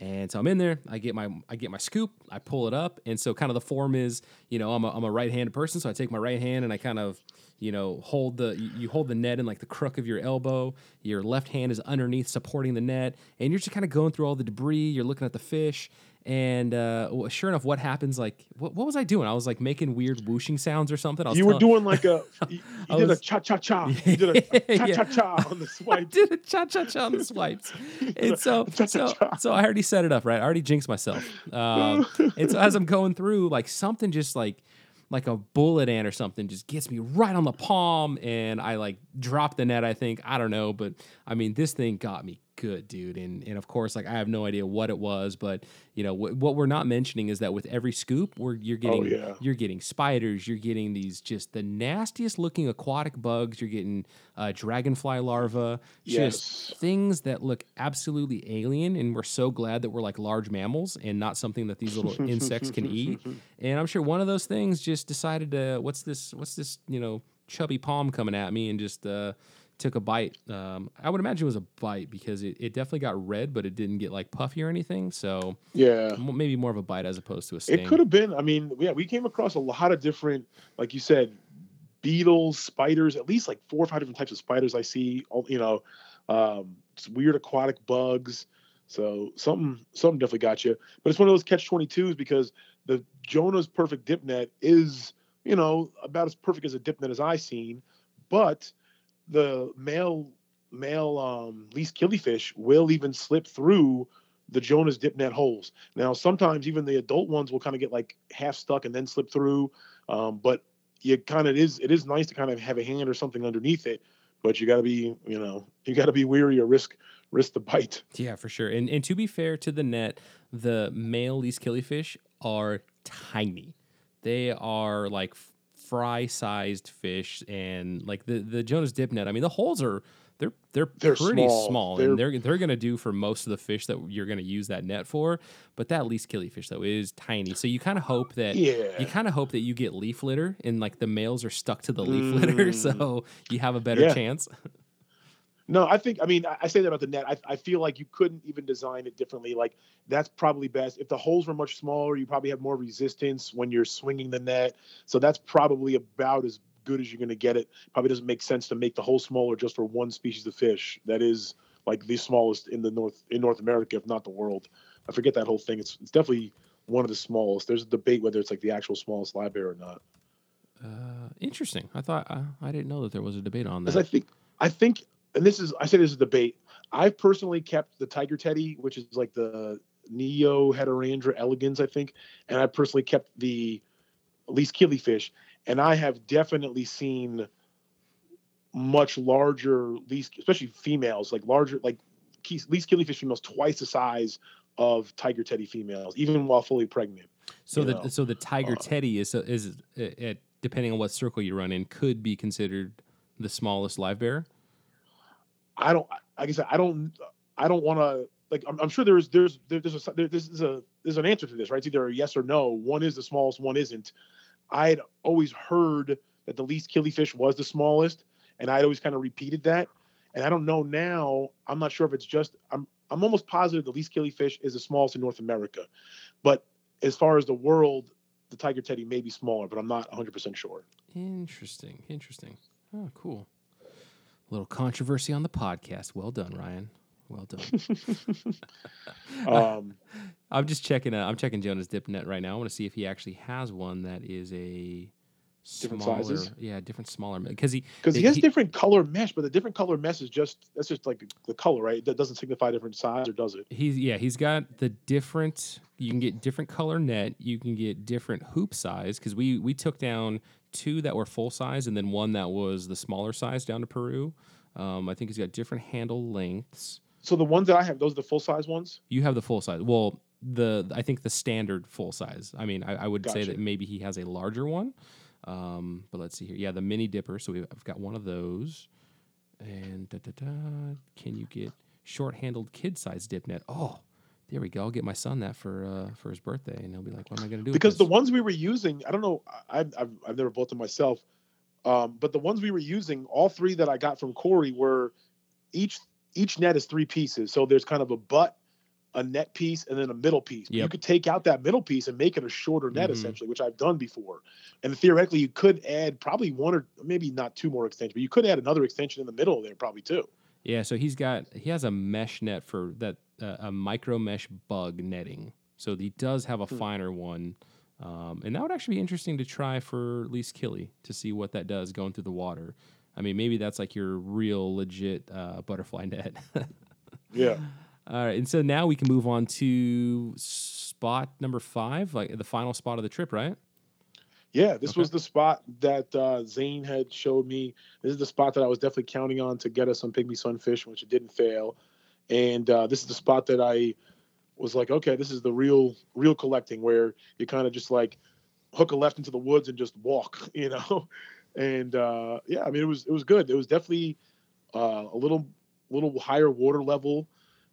And so I'm in there. I get my I get my scoop. I pull it up, and so kind of the form is, you know, I'm a, I'm a right-handed person, so I take my right hand and I kind of, you know, hold the you hold the net in like the crook of your elbow. Your left hand is underneath supporting the net, and you're just kind of going through all the debris. You're looking at the fish, and uh, sure enough, what happens? Like, what, what was I doing? I was like making weird whooshing sounds or something. I was you were doing like a, [laughs] you, you did was, a cha cha cha. You did a cha cha cha on the swipes. [laughs] I did a cha cha cha on the swipes. and so, so, so I already set it up, right? I already jinxed myself. [laughs] Um, and so as I'm going through, like something just like, like a bullet ant or something just gets me right on the palm and I like drop the net, I think. I don't know, but I mean, this thing got me good, dude. And and of course, like I have no idea what it was, but you know wh- what we're not mentioning is that with every scoop, we're you're getting yeah. you're getting spiders, you're getting these just the nastiest looking aquatic bugs, you're getting uh, dragonfly larvae, just Yes. things that look absolutely alien. And we're so glad that we're like large mammals and not something that these little insects can [laughs] eat. And I'm sure one of those things just decided to what's this what's this you know chubby palm coming at me and just uh, took a bite. Um, I would imagine it was a bite because it, it definitely got red, but it didn't get like puffy or anything. So Yeah. m- maybe more of a bite as opposed to a sting. It could have been. I mean, yeah, we came across a lot of different, like you said, beetles, spiders, at least like four or five different types of spiders I see. all- You know, um, weird aquatic bugs. So something, something definitely got you. But it's one of those catch twenty twos because the Jonah's perfect dip net is, you know, about as perfect as a dip net as I've seen, but the male male um, least killifish will even slip through the Jonah's dip net holes. Now, sometimes even the adult ones will kind of get like half stuck and then slip through. Um, but you kind of is it is nice to kind of have a hand or something underneath it. But you got to be you know you got to be weary or risk risk the bite. Yeah, for sure. And and to be fair to the net, the male least killifish are tiny. They are like fry sized fish, and like the the Jonah's dip net. I mean, the holes are they're they're, They're pretty small, small. and they're they're gonna do for most of the fish that you're gonna use that net for. But that least killifish though is tiny, so you kind of hope that Yeah. you kind of hope that you get leaf litter and like the males are stuck to the leaf litter, Mm. [laughs] so you have a better Yeah. chance. No, I think I mean I, say that about the net. I, I feel like you couldn't even design it differently. Like that's probably best. If the holes were much smaller, you probably have more resistance when you're swinging the net. So that's probably about as good as you're going to get it. Probably doesn't make sense to make the hole smaller just for one species of fish. That is like the smallest in the north in North America, if not the world. I forget that whole thing. It's it's definitely one of the smallest. There's a debate whether it's like the actual smallest live bear or not. Uh, interesting. I thought I, I didn't know that there was a debate on Because I think I think, and this is I say this is a debate. I've personally kept the tiger teddy, which is like the Neoheterandria elegans, I think, and I personally kept the least killifish, and I have definitely seen much larger least, especially females, like larger like least killifish females twice the size of tiger teddy females, even while fully pregnant. So the know, so the tiger uh, teddy is is uh, depending on what circle you run in could be considered the smallest live bear. I don't. Like I said, I don't. I don't want to. Like I'm, I'm sure there's there's there, there's a there, this is a there's an answer to this, right? It's either a yes or no. One is the smallest, one isn't. I'd always heard that the least killifish was the smallest, and I'd always kind of repeated that. And I don't know now. I'm not sure if it's just. I'm I'm almost positive the least killifish is the smallest in North America, but as far as the world, the tiger teddy may be smaller, but I'm not 100 percent sure. Interesting. Interesting. Oh, cool. A little controversy on the podcast. Well done, Ryan. Well done. [laughs] [laughs] Um, I'm just checking. Uh, I'm checking Jonah's dip net right now. I want to see if he actually has one that is a Different smaller, sizes? Yeah, different smaller. Because he because he He- has he- different color mesh, but the different color mesh is just that's just like the color, right? That doesn't signify different size, or does it? He's yeah, he's got the different. You can get different color net. You can get different hoop size because we we took down two that were full size and then one that was the smaller size down to Peru. Um, I think he's got different handle lengths. So the ones that I have, those are the full size ones. You have the full size. Well, the I think the standard full size. I mean, I, I would say that maybe he has a larger one. Um, but let's see here. Yeah, the mini dipper. So we've, I've got one of those. And da, da, da, can you get short handled kid size dip net? Oh, there we go. I'll get my son that for uh, for his birthday, and he'll be like, "What am I going to do?" Because the ones we were using, I don't know, I, I've I've never bought them myself, um, but the ones we were using, all three that I got from Corey were each each net is three pieces. So there's kind of a butt, a net piece, and then a middle piece. But You could take out that middle piece and make it a shorter net Mhm. essentially, which I've done before. And theoretically, you could add probably one or maybe not two more extensions, but you could add another extension in the middle there probably too. Yeah. So he's got he has a mesh net for that uh, a micro mesh bug netting. So he does have a Hmm. finer one. Um, and that would actually be interesting to try for least killy to see what that does going through the water. I mean, maybe that's like your real legit uh, butterfly [laughs] net. Yeah. All right, and so now we can move on to spot number five, like the final spot of the trip, right? Yeah, this Okay. was the spot that uh, Zane had showed me. This is the spot that I was definitely counting on to get us some pygmy sunfish, which it didn't fail. and uh, this is the spot that I was like, okay, this is the real real collecting where you kind of just like hook a left into the woods and just walk, [laughs] you know. And uh, yeah, I mean it was it was good. It was definitely uh, a little little higher water level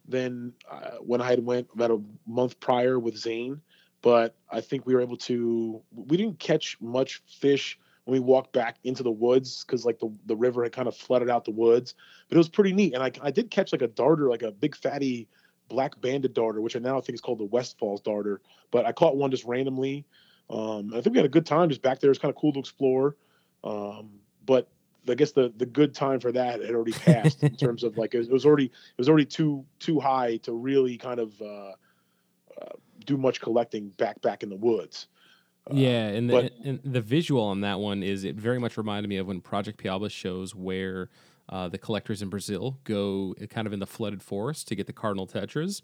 than uh, when I had went about a month prior with Zane. But I think we were able to. We didn't catch much fish when we walked back into the woods because like the, the river had kind of flooded out the woods. But it was pretty neat, and I I did catch like a darter, like a big fatty black banded darter, which I now think is called the Westfall's darter. But I caught one just randomly. Um, I think we had a good time just back there. It's kind of cool to explore. Um, but I guess the the good time for that had already passed in [laughs] terms of like it was already it was already too too high to really kind of uh, uh, do much collecting back back in the woods. Uh, yeah, and the, but, and the visual on that one is it very much reminded me of when Project Piaba shows where uh, the collectors in Brazil go uh, kind of in the flooded forest to get the cardinal tetras.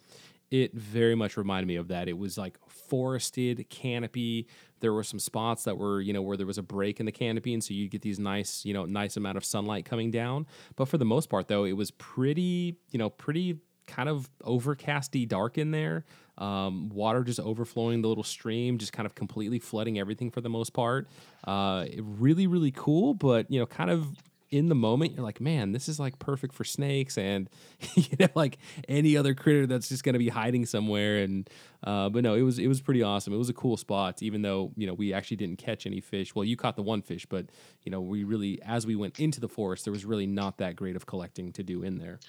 It very much reminded me of that. It was like forested canopy. There were some spots that were, you know, where there was a break in the canopy, and so you get these nice, you know, nice amount of sunlight coming down. But for the most part, though, it was pretty, you know, pretty kind of overcasty dark in there. Um, water just overflowing the little stream, just kind of completely flooding everything for the most part. Uh, really, really cool, but you know, kind of in the moment you're like man this is like perfect for snakes and [laughs] you know like any other critter that's just to be hiding somewhere. And uh, but no it was it was pretty awesome. It was a cool spot even though you know we actually didn't catch any fish. Well you caught the one fish but you know we really as we went into the forest there was really not that great of collecting to do in there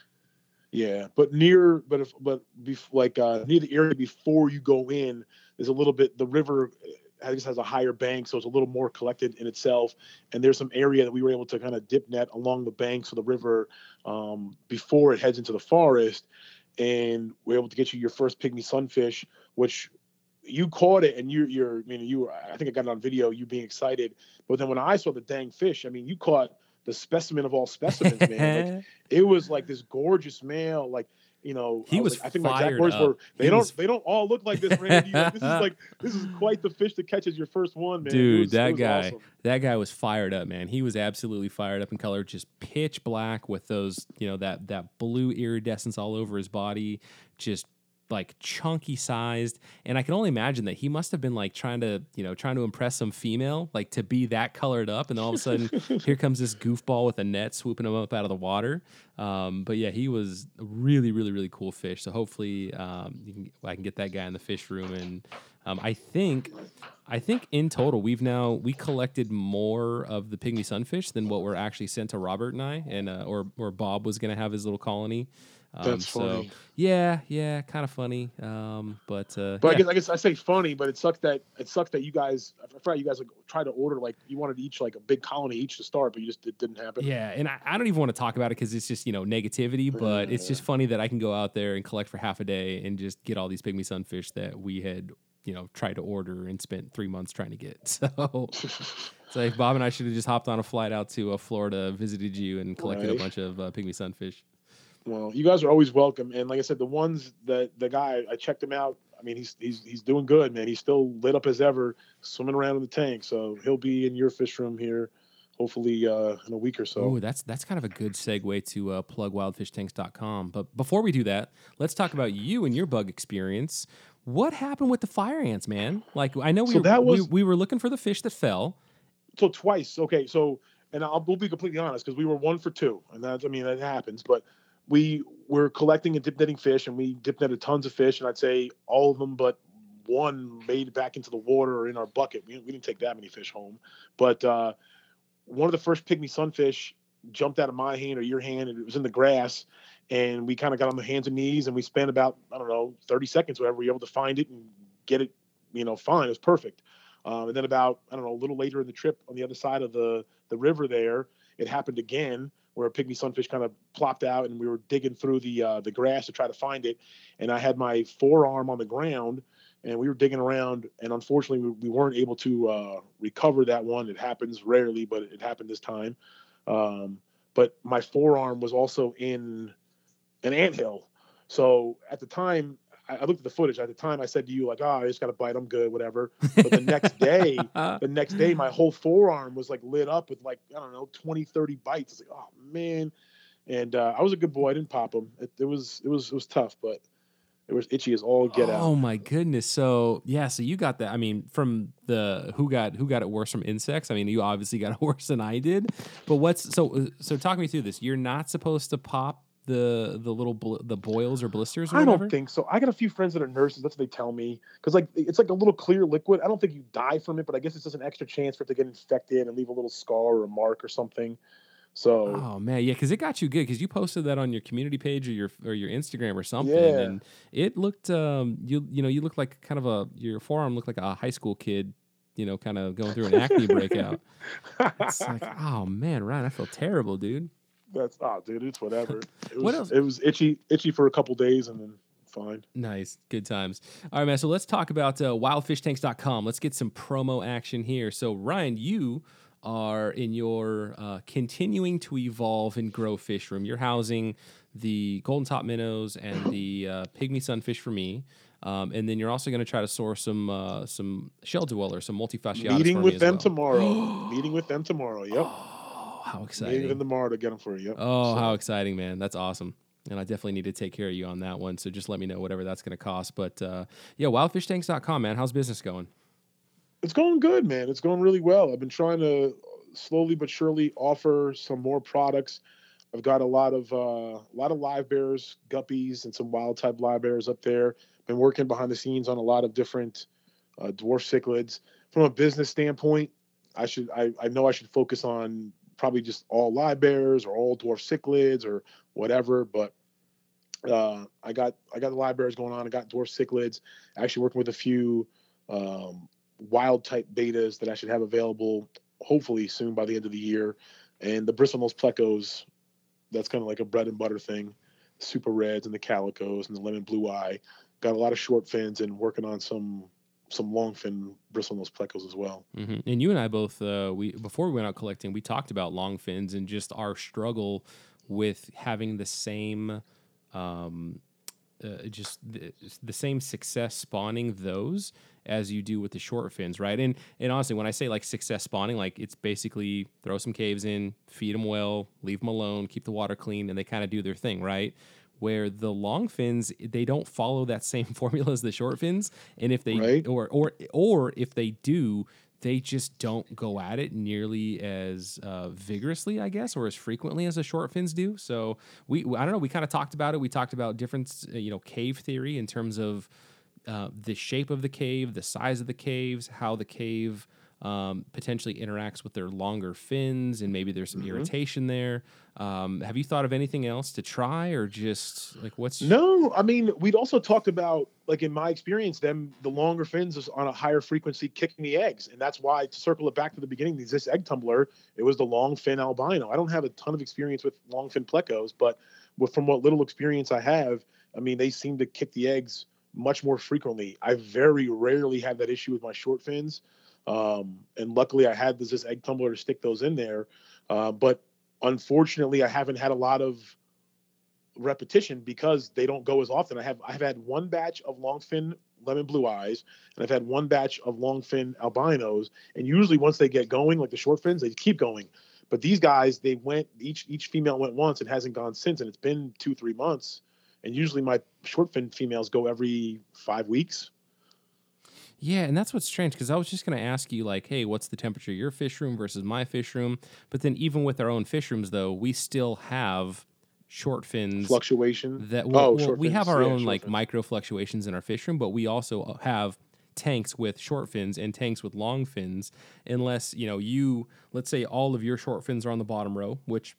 yeah but near but if but bef- like uh near the area before you go in there's a little bit the river I guess has a higher bank, so it's a little more collected in itself. And there's some area that we were able to kind of dip net along the banks of the river um, before it heads into the forest, and we're able to get you your first pygmy sunfish, which you caught it and you, you're, I mean, you were, I think I got it on video, you being excited. But then when I saw the dang fish, I mean, you caught the specimen of all specimens, man. like, [laughs] it was like this gorgeous male, like you know, he I was. was like, I think my exact words up. were they he don't was... they don't all look like this, Randy. like, this is [laughs] like this is quite the fish that catches your first one, man. Dude, was, that guy, awesome. that guy was fired up, man. He was absolutely fired up in color, just pitch black with those, you know, that that blue iridescence all over his body, just like chunky sized and i can only imagine that he must have been like trying to you know trying to impress some female like to be that colored up and all of a sudden [laughs] here comes this goofball with a net swooping him up out of the water. Um, but yeah he was a really really really cool fish. So hopefully um, can, i can get that guy in the fish room and um, i think i think in total we've now we collected more of the pygmy sunfish than what were actually sent to robert and i and uh, or or bob was going to have his little colony um, That's so, funny. Yeah, yeah, kind of funny. Um, but uh, but yeah. I guess I guess I say funny, but it sucks that it sucks that you guys. I forgot you guys like tried to order like you wanted each like a big colony each to start, but you just it didn't happen. Yeah, and I, I don't even want to talk about it because it's just you know negativity. But yeah, it's just funny that I can go out there and collect for half a day and just get all these pygmy sunfish that we had you know tried to order and spent three months trying to get. [laughs] So. [laughs] So like Bob and I should have just hopped on a flight out to uh, Florida, visited you, and collected right. a bunch of uh, pygmy sunfish. Well, you guys are always welcome, and like I said, the ones that the guy I checked him out. I mean, he's he's he's doing good, man. He's still lit up as ever, swimming around in the tank. So he'll be in your fish room here, hopefully uh, in a week or so. Oh, that's that's kind of a good segue to uh, plug wildfishtanks.com. But before we do that, let's talk about you and your bug experience. What happened with the fire ants, man? Like I know we so were, was, we, we were looking for the fish that fell. So twice, okay. So and I'll we'll be completely honest because we were one for two, and that's I mean that happens, but we were collecting and dip netting fish, and we dip netted tons of fish, and I'd say all of them but one made back into the water or in our bucket. We, we didn't take that many fish home, but uh, one of the first pygmy sunfish jumped out of my hand or your hand, and it was in the grass. And we kind of got on the hands and knees, and we spent about I don't know 30 seconds, whatever. We were able to find it and get it, you know, fine. It was perfect. Um, and then about I don't know a little later in the trip on the other side of the the river there, it happened again where a pygmy sunfish kind of plopped out, and we were digging through the uh, the grass to try to find it. And I had my forearm on the ground, and we were digging around, and unfortunately, we, we weren't able to uh, recover that one. It happens rarely, but it happened this time. Um, but my forearm was also in an anthill. So at the time, I, looked at the footage at the time. I said to you like, "Oh, I just got a bite. I'm good, whatever." [laughs] But the next day, the next day, my whole forearm was like lit up with like I don't know 20, 30 bites. It's like, oh man. and uh, I was a good boy. I didn't pop them. It, it was it was it was tough, but it was itchy as all get out. Oh my goodness! So yeah, so you got that. I mean, from the who got who got it worse from insects. I mean, you obviously got it [laughs] worse than I did. But what's so so? Talk me through this. You're not supposed to pop the the little bl- the boils or blisters. Or I whatever? don't think so. I got a few friends that are nurses. That's what they tell me. Because like it's like a little clear liquid. I don't think you die from it, but I guess it's just an extra chance for it to get infected and leave a little scar or a mark or something. So Oh man, yeah, because it got you good because you posted that on your community page or your or your Instagram or something, Yeah. and it looked um you you know you looked like kind of a your forearm looked like a high school kid, you know, kind of going through an acne breakout. [laughs] It's like, oh man, Ryan, I feel terrible, dude. That's oh dude, it's whatever. [laughs] It was, What else? It was itchy, itchy for a couple days and then fine. Nice, good times. All right, man. So let's talk about uh, wildfishtanks.com. Let's get some promo action here. So Ryan, you are in your uh, continuing to evolve and grow fish room. You're housing the golden top minnows and the uh, pygmy sunfish for me. Um, and then you're also going to try to source some uh, some shell dwellers, some multifasciatus. Meeting with them well. tomorrow. [gasps] Meeting with them tomorrow. Yep. Oh, how exciting! them tomorrow to get them for you. Yep. Oh, So- how exciting, man. That's awesome. And I definitely need to take care of you on that one. So just let me know whatever that's going to cost. But uh, yeah, wildfishtanks.com, man. How's business going? It's going good, man. It's going really well. I've been trying to slowly but surely offer some more products. I've got a lot of uh, a lot of live bears, guppies, and some wild type live bears up there. Been working behind the scenes on a lot of different uh, dwarf cichlids. From a business standpoint, I should I, I know I should focus on probably just all live bears or all dwarf cichlids or whatever. But uh, I got I got the live bears going on. I got dwarf cichlids. Actually working with a few um, wild type bettas that I should have available hopefully soon by the end of the year. And the bristlenose plecos, that's kind of like a bread and butter thing. Super reds and the calicos and the lemon blue eye. Got a lot of short fins and working on some some long fin bristlenose plecos as well. hmm And you and I both, uh, we before we went out collecting, we talked about long fins and just our struggle with having the same, um, uh, just the, the same success spawning those as you do with the short fins, right? And and honestly, when I say like success spawning, like it's basically throw some caves in, feed them well, leave them alone, keep the water clean, and they kind of do their thing, right? Where the long fins, they don't follow that same [laughs] formula as the short fins, and if they Right. or or or if they do, they just don't go at it nearly as uh, vigorously, I guess, or as frequently as the short fins do. So we, I don't know. We kind of talked about it. We talked about different, uh, you know, cave theory in terms of uh, the shape of the cave, the size of the caves, how the cave um, potentially interacts with their longer fins, and maybe there's some Mm-hmm. irritation there. Um, have you thought of anything else to try, or just like what's No, I mean we'd also talked about like in my experience, them the longer fins is on a higher frequency kicking the eggs, and that's why to circle it back to the beginning, this egg tumbler, it was the long fin albino. I don't have a ton of experience with long fin plecos, but with, from what little experience I have, I mean they seem to kick the eggs much more frequently. I very rarely have that issue with my short fins, um, and luckily I had this, this egg tumbler to stick those in there, uh, but unfortunately I haven't had a lot of repetition because they don't go as often. I have I've had one batch of longfin lemon blue eyes, and I've had one batch of longfin albinos. And usually, once they get going, like the short fins, they keep going. But these guys, they went each each female went once and hasn't gone since, and it's been two three months. And usually, my short fin females go every five weeks. Yeah, and that's what's strange because I was just going to ask you, like, hey, what's the temperature of your fish room versus my fish room? But then, even with our own fish rooms, though, we still have short fins Fluctuation. that well, Oh, well, we have our Yeah, own like fins. micro fluctuations in our fish room, but we also uh, have tanks with short fins and tanks with long fins. Unless you know you, let's say all of your short fins are on the bottom row, which,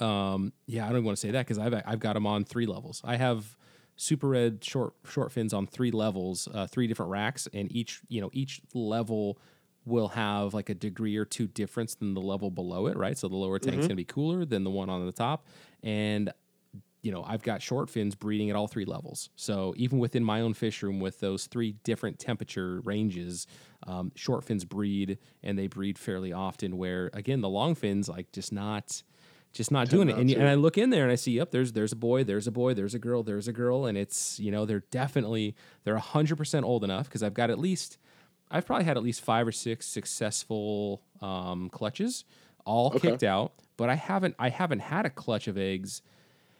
um, yeah, I don't want to say that because I've I've got them on three levels. I have super red short short fins on three levels, uh, three different racks, and each you know each level will have like a degree or two difference than the level below it, right? So the lower tank's Mhm. going to be cooler than the one on the top, and you know, I've got short fins breeding at all three levels. So even within my own fish room with those three different temperature ranges, um, short fins breed and they breed fairly often. Where again, the long fins like just not, just not doing it. And, to. and I look in there and I see, yep, there's there's a boy, there's a boy, there's a girl, there's a girl, and it's you know they're definitely they're hundred percent old enough because I've got at least I've probably had at least five or six successful um, clutches, all Okay. kicked out. but I haven't I haven't had a clutch of eggs.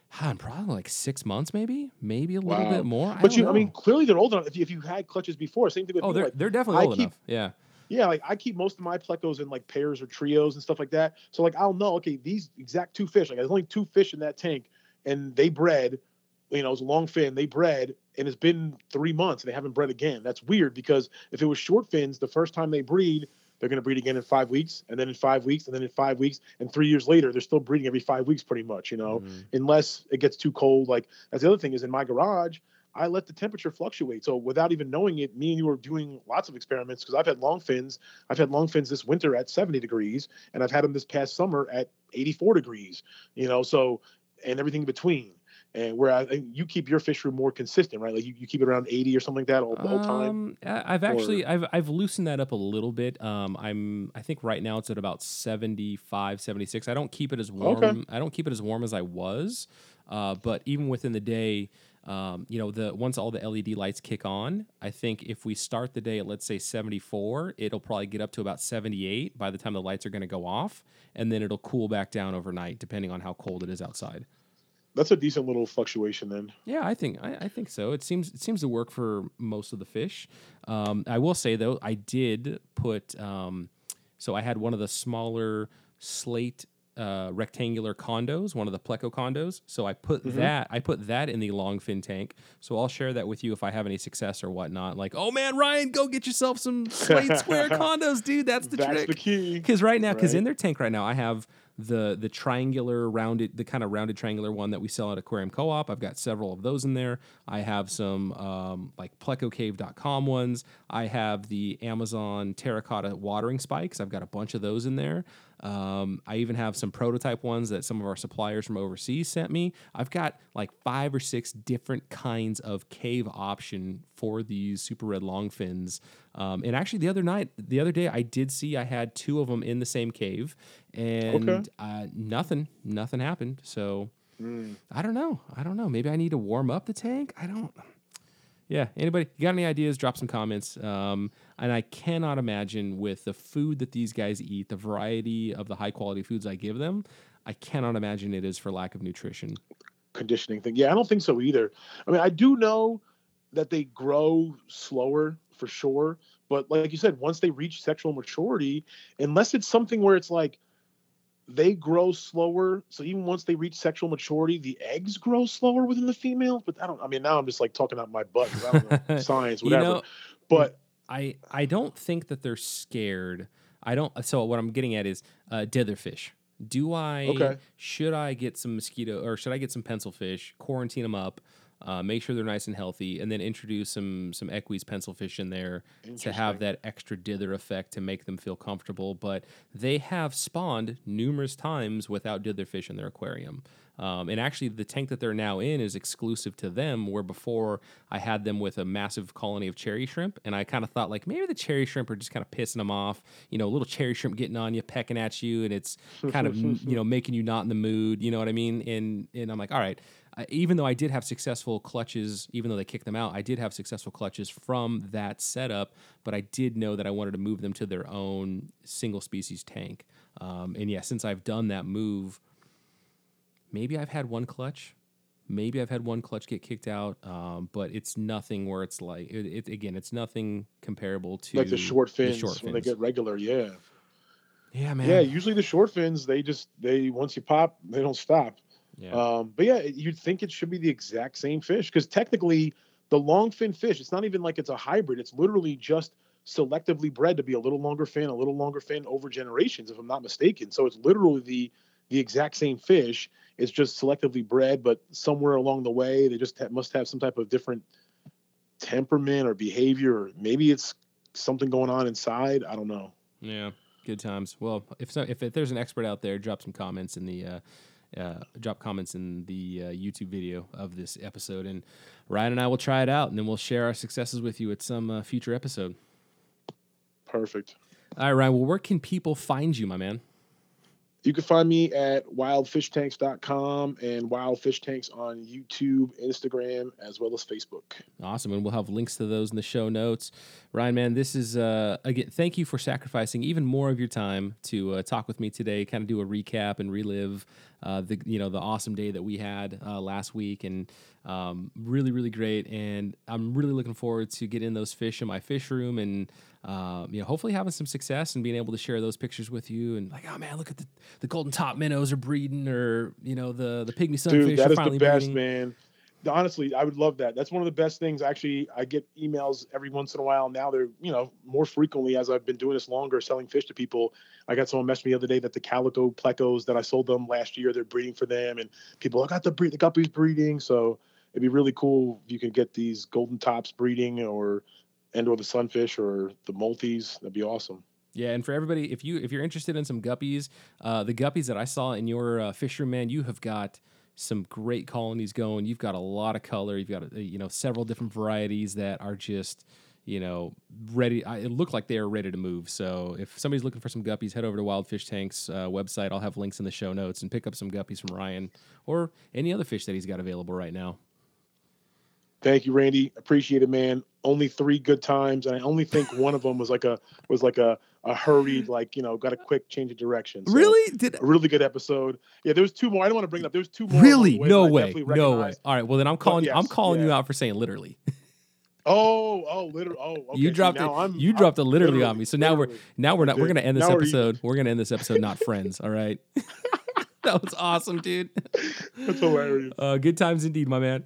huh, in probably like six months, maybe, maybe a little Wow. bit more. But I you, don't I mean, clearly they're old enough. If you, if you had clutches before, same thing with oh, me, they're like, they're definitely I old keep- enough. Yeah. Yeah, like I keep most of my plecos in like pairs or trios and stuff like that. So like I'll know, okay, these exact two fish, like there's only two fish in that tank, and they bred, you know, it's a long fin, they bred, and it's been three months and they haven't bred again. That's weird because if it was short fins, the first time they breed, they're gonna breed again in five weeks, and then in five weeks, and then in five weeks, and three years later, they're still breeding every five weeks pretty much, you know, Mhm. unless it gets too cold. Like that's the other thing is in my garage, I let the temperature fluctuate. So without even knowing it, me and you were doing lots of experiments because I've had long fins. I've had long fins this winter at 70 degrees, and I've had them this past summer at 84 degrees. You know, so and everything in between. And where I think you keep your fish room more consistent, right? Like you, you keep it around 80 or something like that all the whole time. Um, I've actually I've I've loosened that up a little bit. Um, I'm I think right now it's at about 75, 76. I don't keep it as warm. Okay. I don't keep it as warm as I was. Uh, but even within the day, um, you know, the once all the LED lights kick on, I think if we start the day at let's say 74, it'll probably get up to about 78 by the time the lights are going to go off, and then it'll cool back down overnight depending on how cold it is outside. That's a decent little fluctuation then. Yeah, I think I, I think so. It seems it seems to work for most of the fish. Um, I will say though, I did put um, so I had one of the smaller slate uh, rectangular condos, one of the pleco condos. So I put Mhm. that I put that in the long fin tank. So I'll share that with you if I have any success or whatnot. Like, oh man, Ryan, go get yourself some slate square [laughs] condos, dude. That's the That's trick. the key. Because right now, because Right. in their tank right now, I have the the triangular rounded, the kind of rounded triangular one that we sell at Aquarium Co-op. I've got several of those in there. I have some um, like plecocave.com ones. I have the Amazon terracotta watering spikes. I've got a bunch of those in there. Um, I even have some prototype ones that some of our suppliers from overseas sent me. I've got like five or six different kinds of cave option for these super red longfins. Um, and actually, the other night, the other day, I did see I had two of them in the same cave, and Okay. uh, nothing, nothing happened. So Mm. I don't know. I don't know. Maybe I need to warm up the tank. I don't. Yeah. Anybody got any ideas? Drop some comments. Um, and I cannot imagine with the food that these guys eat, the variety of the high quality foods I give them, I cannot imagine it is for lack of nutrition. conditioning thing. Yeah, I don't think so either. I mean, I do know that they grow slower for sure, but like you said, once they reach sexual maturity, unless it's something where it's like they grow slower, so even once they reach sexual maturity, the eggs grow slower within the female. But I don't. I mean, now I'm just like talking out my butt. I don't know [laughs] science, You whatever. know, but I I don't think that they're scared. I don't. So what I'm getting at is uh, ditherfish. Do I? Okay. Should I get some mosquito or should I get some pencil fish? Quarantine them up. Uh, make sure they're nice and healthy, and then introduce some some eques pencil fish in there to have that extra dither effect to make them feel comfortable. But they have spawned numerous times without ditherfish in their aquarium. Um, and actually, the tank that they're now in is exclusive to them. Where before I had them with a massive colony of cherry shrimp, and I kind of thought like maybe the cherry shrimp are just kind of pissing them off. You know, a little cherry shrimp getting on you, pecking at you, and it's kind of [laughs] you know making you not in the mood. You know what I mean? And and I'm like, all right. I, even though I did have successful clutches, even though they kicked them out, I did have successful clutches from that setup. But I did know that I wanted to move them to their own single species tank. Um, and yeah, since I've done that move, maybe I've had one clutch. Maybe I've had one clutch get kicked out, um, but it's nothing where it's like it, it, again. It's nothing comparable to like the short fins the short when they get regular, yeah. yeah, man. Yeah, usually the short fins, they just they once you pop, they don't stop. Yeah. Um, but yeah, you'd think it should be the exact same fish because technically, the longfin fish, it's not even like it's a hybrid. It's literally just selectively bred to be a little longer fin, a little longer fin over generations, if I'm not mistaken. So it's literally the the exact same fish. It's just selectively bred, but somewhere along the way, they just ha- must have some type of different temperament or behavior, or maybe it's something going on inside. I don't know. Yeah, good times. Well, if so, if, if there's an expert out there, drop some comments in the uh, uh, drop comments in the uh, YouTube video of this episode, and Ryan and I will try it out, and then we'll share our successes with you at some uh, future episode. Perfect. All right, Ryan. Well, where can people find you, my man? You can find me at wildfishtanks.com and wildfishtanks on YouTube, Instagram, as well as Facebook. Awesome. And we'll have links to those in the show notes. Ryan, man, this is, uh, again, thank you for sacrificing even more of your time to uh, talk with me today, kind of do a recap and relive uh, the, you know, the awesome day that we had uh, last week. And um, really, really great. And I'm really looking forward to getting those fish in my fish room and, um, you know, hopefully having some success and being able to share those pictures with you. And like, oh man, look at the, the golden top minnows are breeding, or you know, the the pygmy sunfish Dude, that are is finally the best, breeding. man. Honestly, I would love that. That's one of the best things. Actually, I get emails every once in a while. Now they're, you know, more frequently as I've been doing this longer, selling fish to people. I got someone message me the other day that the calico plecos that I sold them last year, they're breeding for them, and people, I got the breed, the guppies breeding. So it'd be really cool if you can get these golden tops breeding, or and or the sunfish or the multis. That'd be awesome. Yeah, and for everybody, if you if you're interested in some guppies, uh, the guppies that I saw in your uh, fisherman, you have got some great colonies going. You've got a lot of color. You've got uh, you know several different varieties that are just you know ready. I, it looked like they are ready to move. So if somebody's looking for some guppies, head over to Wild Fish Tank's uh, website. I'll have links in the show notes and pick up some guppies from Ryan or any other fish that he's got available right now. Thank you, Randy. Appreciate it, man. Only three good times, and I only think [laughs] one of them was like a was like a a hurried, like you know, got a quick change of direction. So, really? Did a really good episode. Yeah, there was two more. I don't want to bring it up. There was two more. really? way No way. No way. All right. Well, then I'm calling. I'm yes, calling you out for saying literally. [laughs] Oh, oh, literally. Oh, okay. you see, dropped now it. I'm- you I'm dropped it literally, on me. So now we're now we're not. We're gonna end this Now we're episode. We're, gonna end this episode not friends. All right. [laughs] that was awesome, dude. That's hilarious. Uh, good times indeed, my man.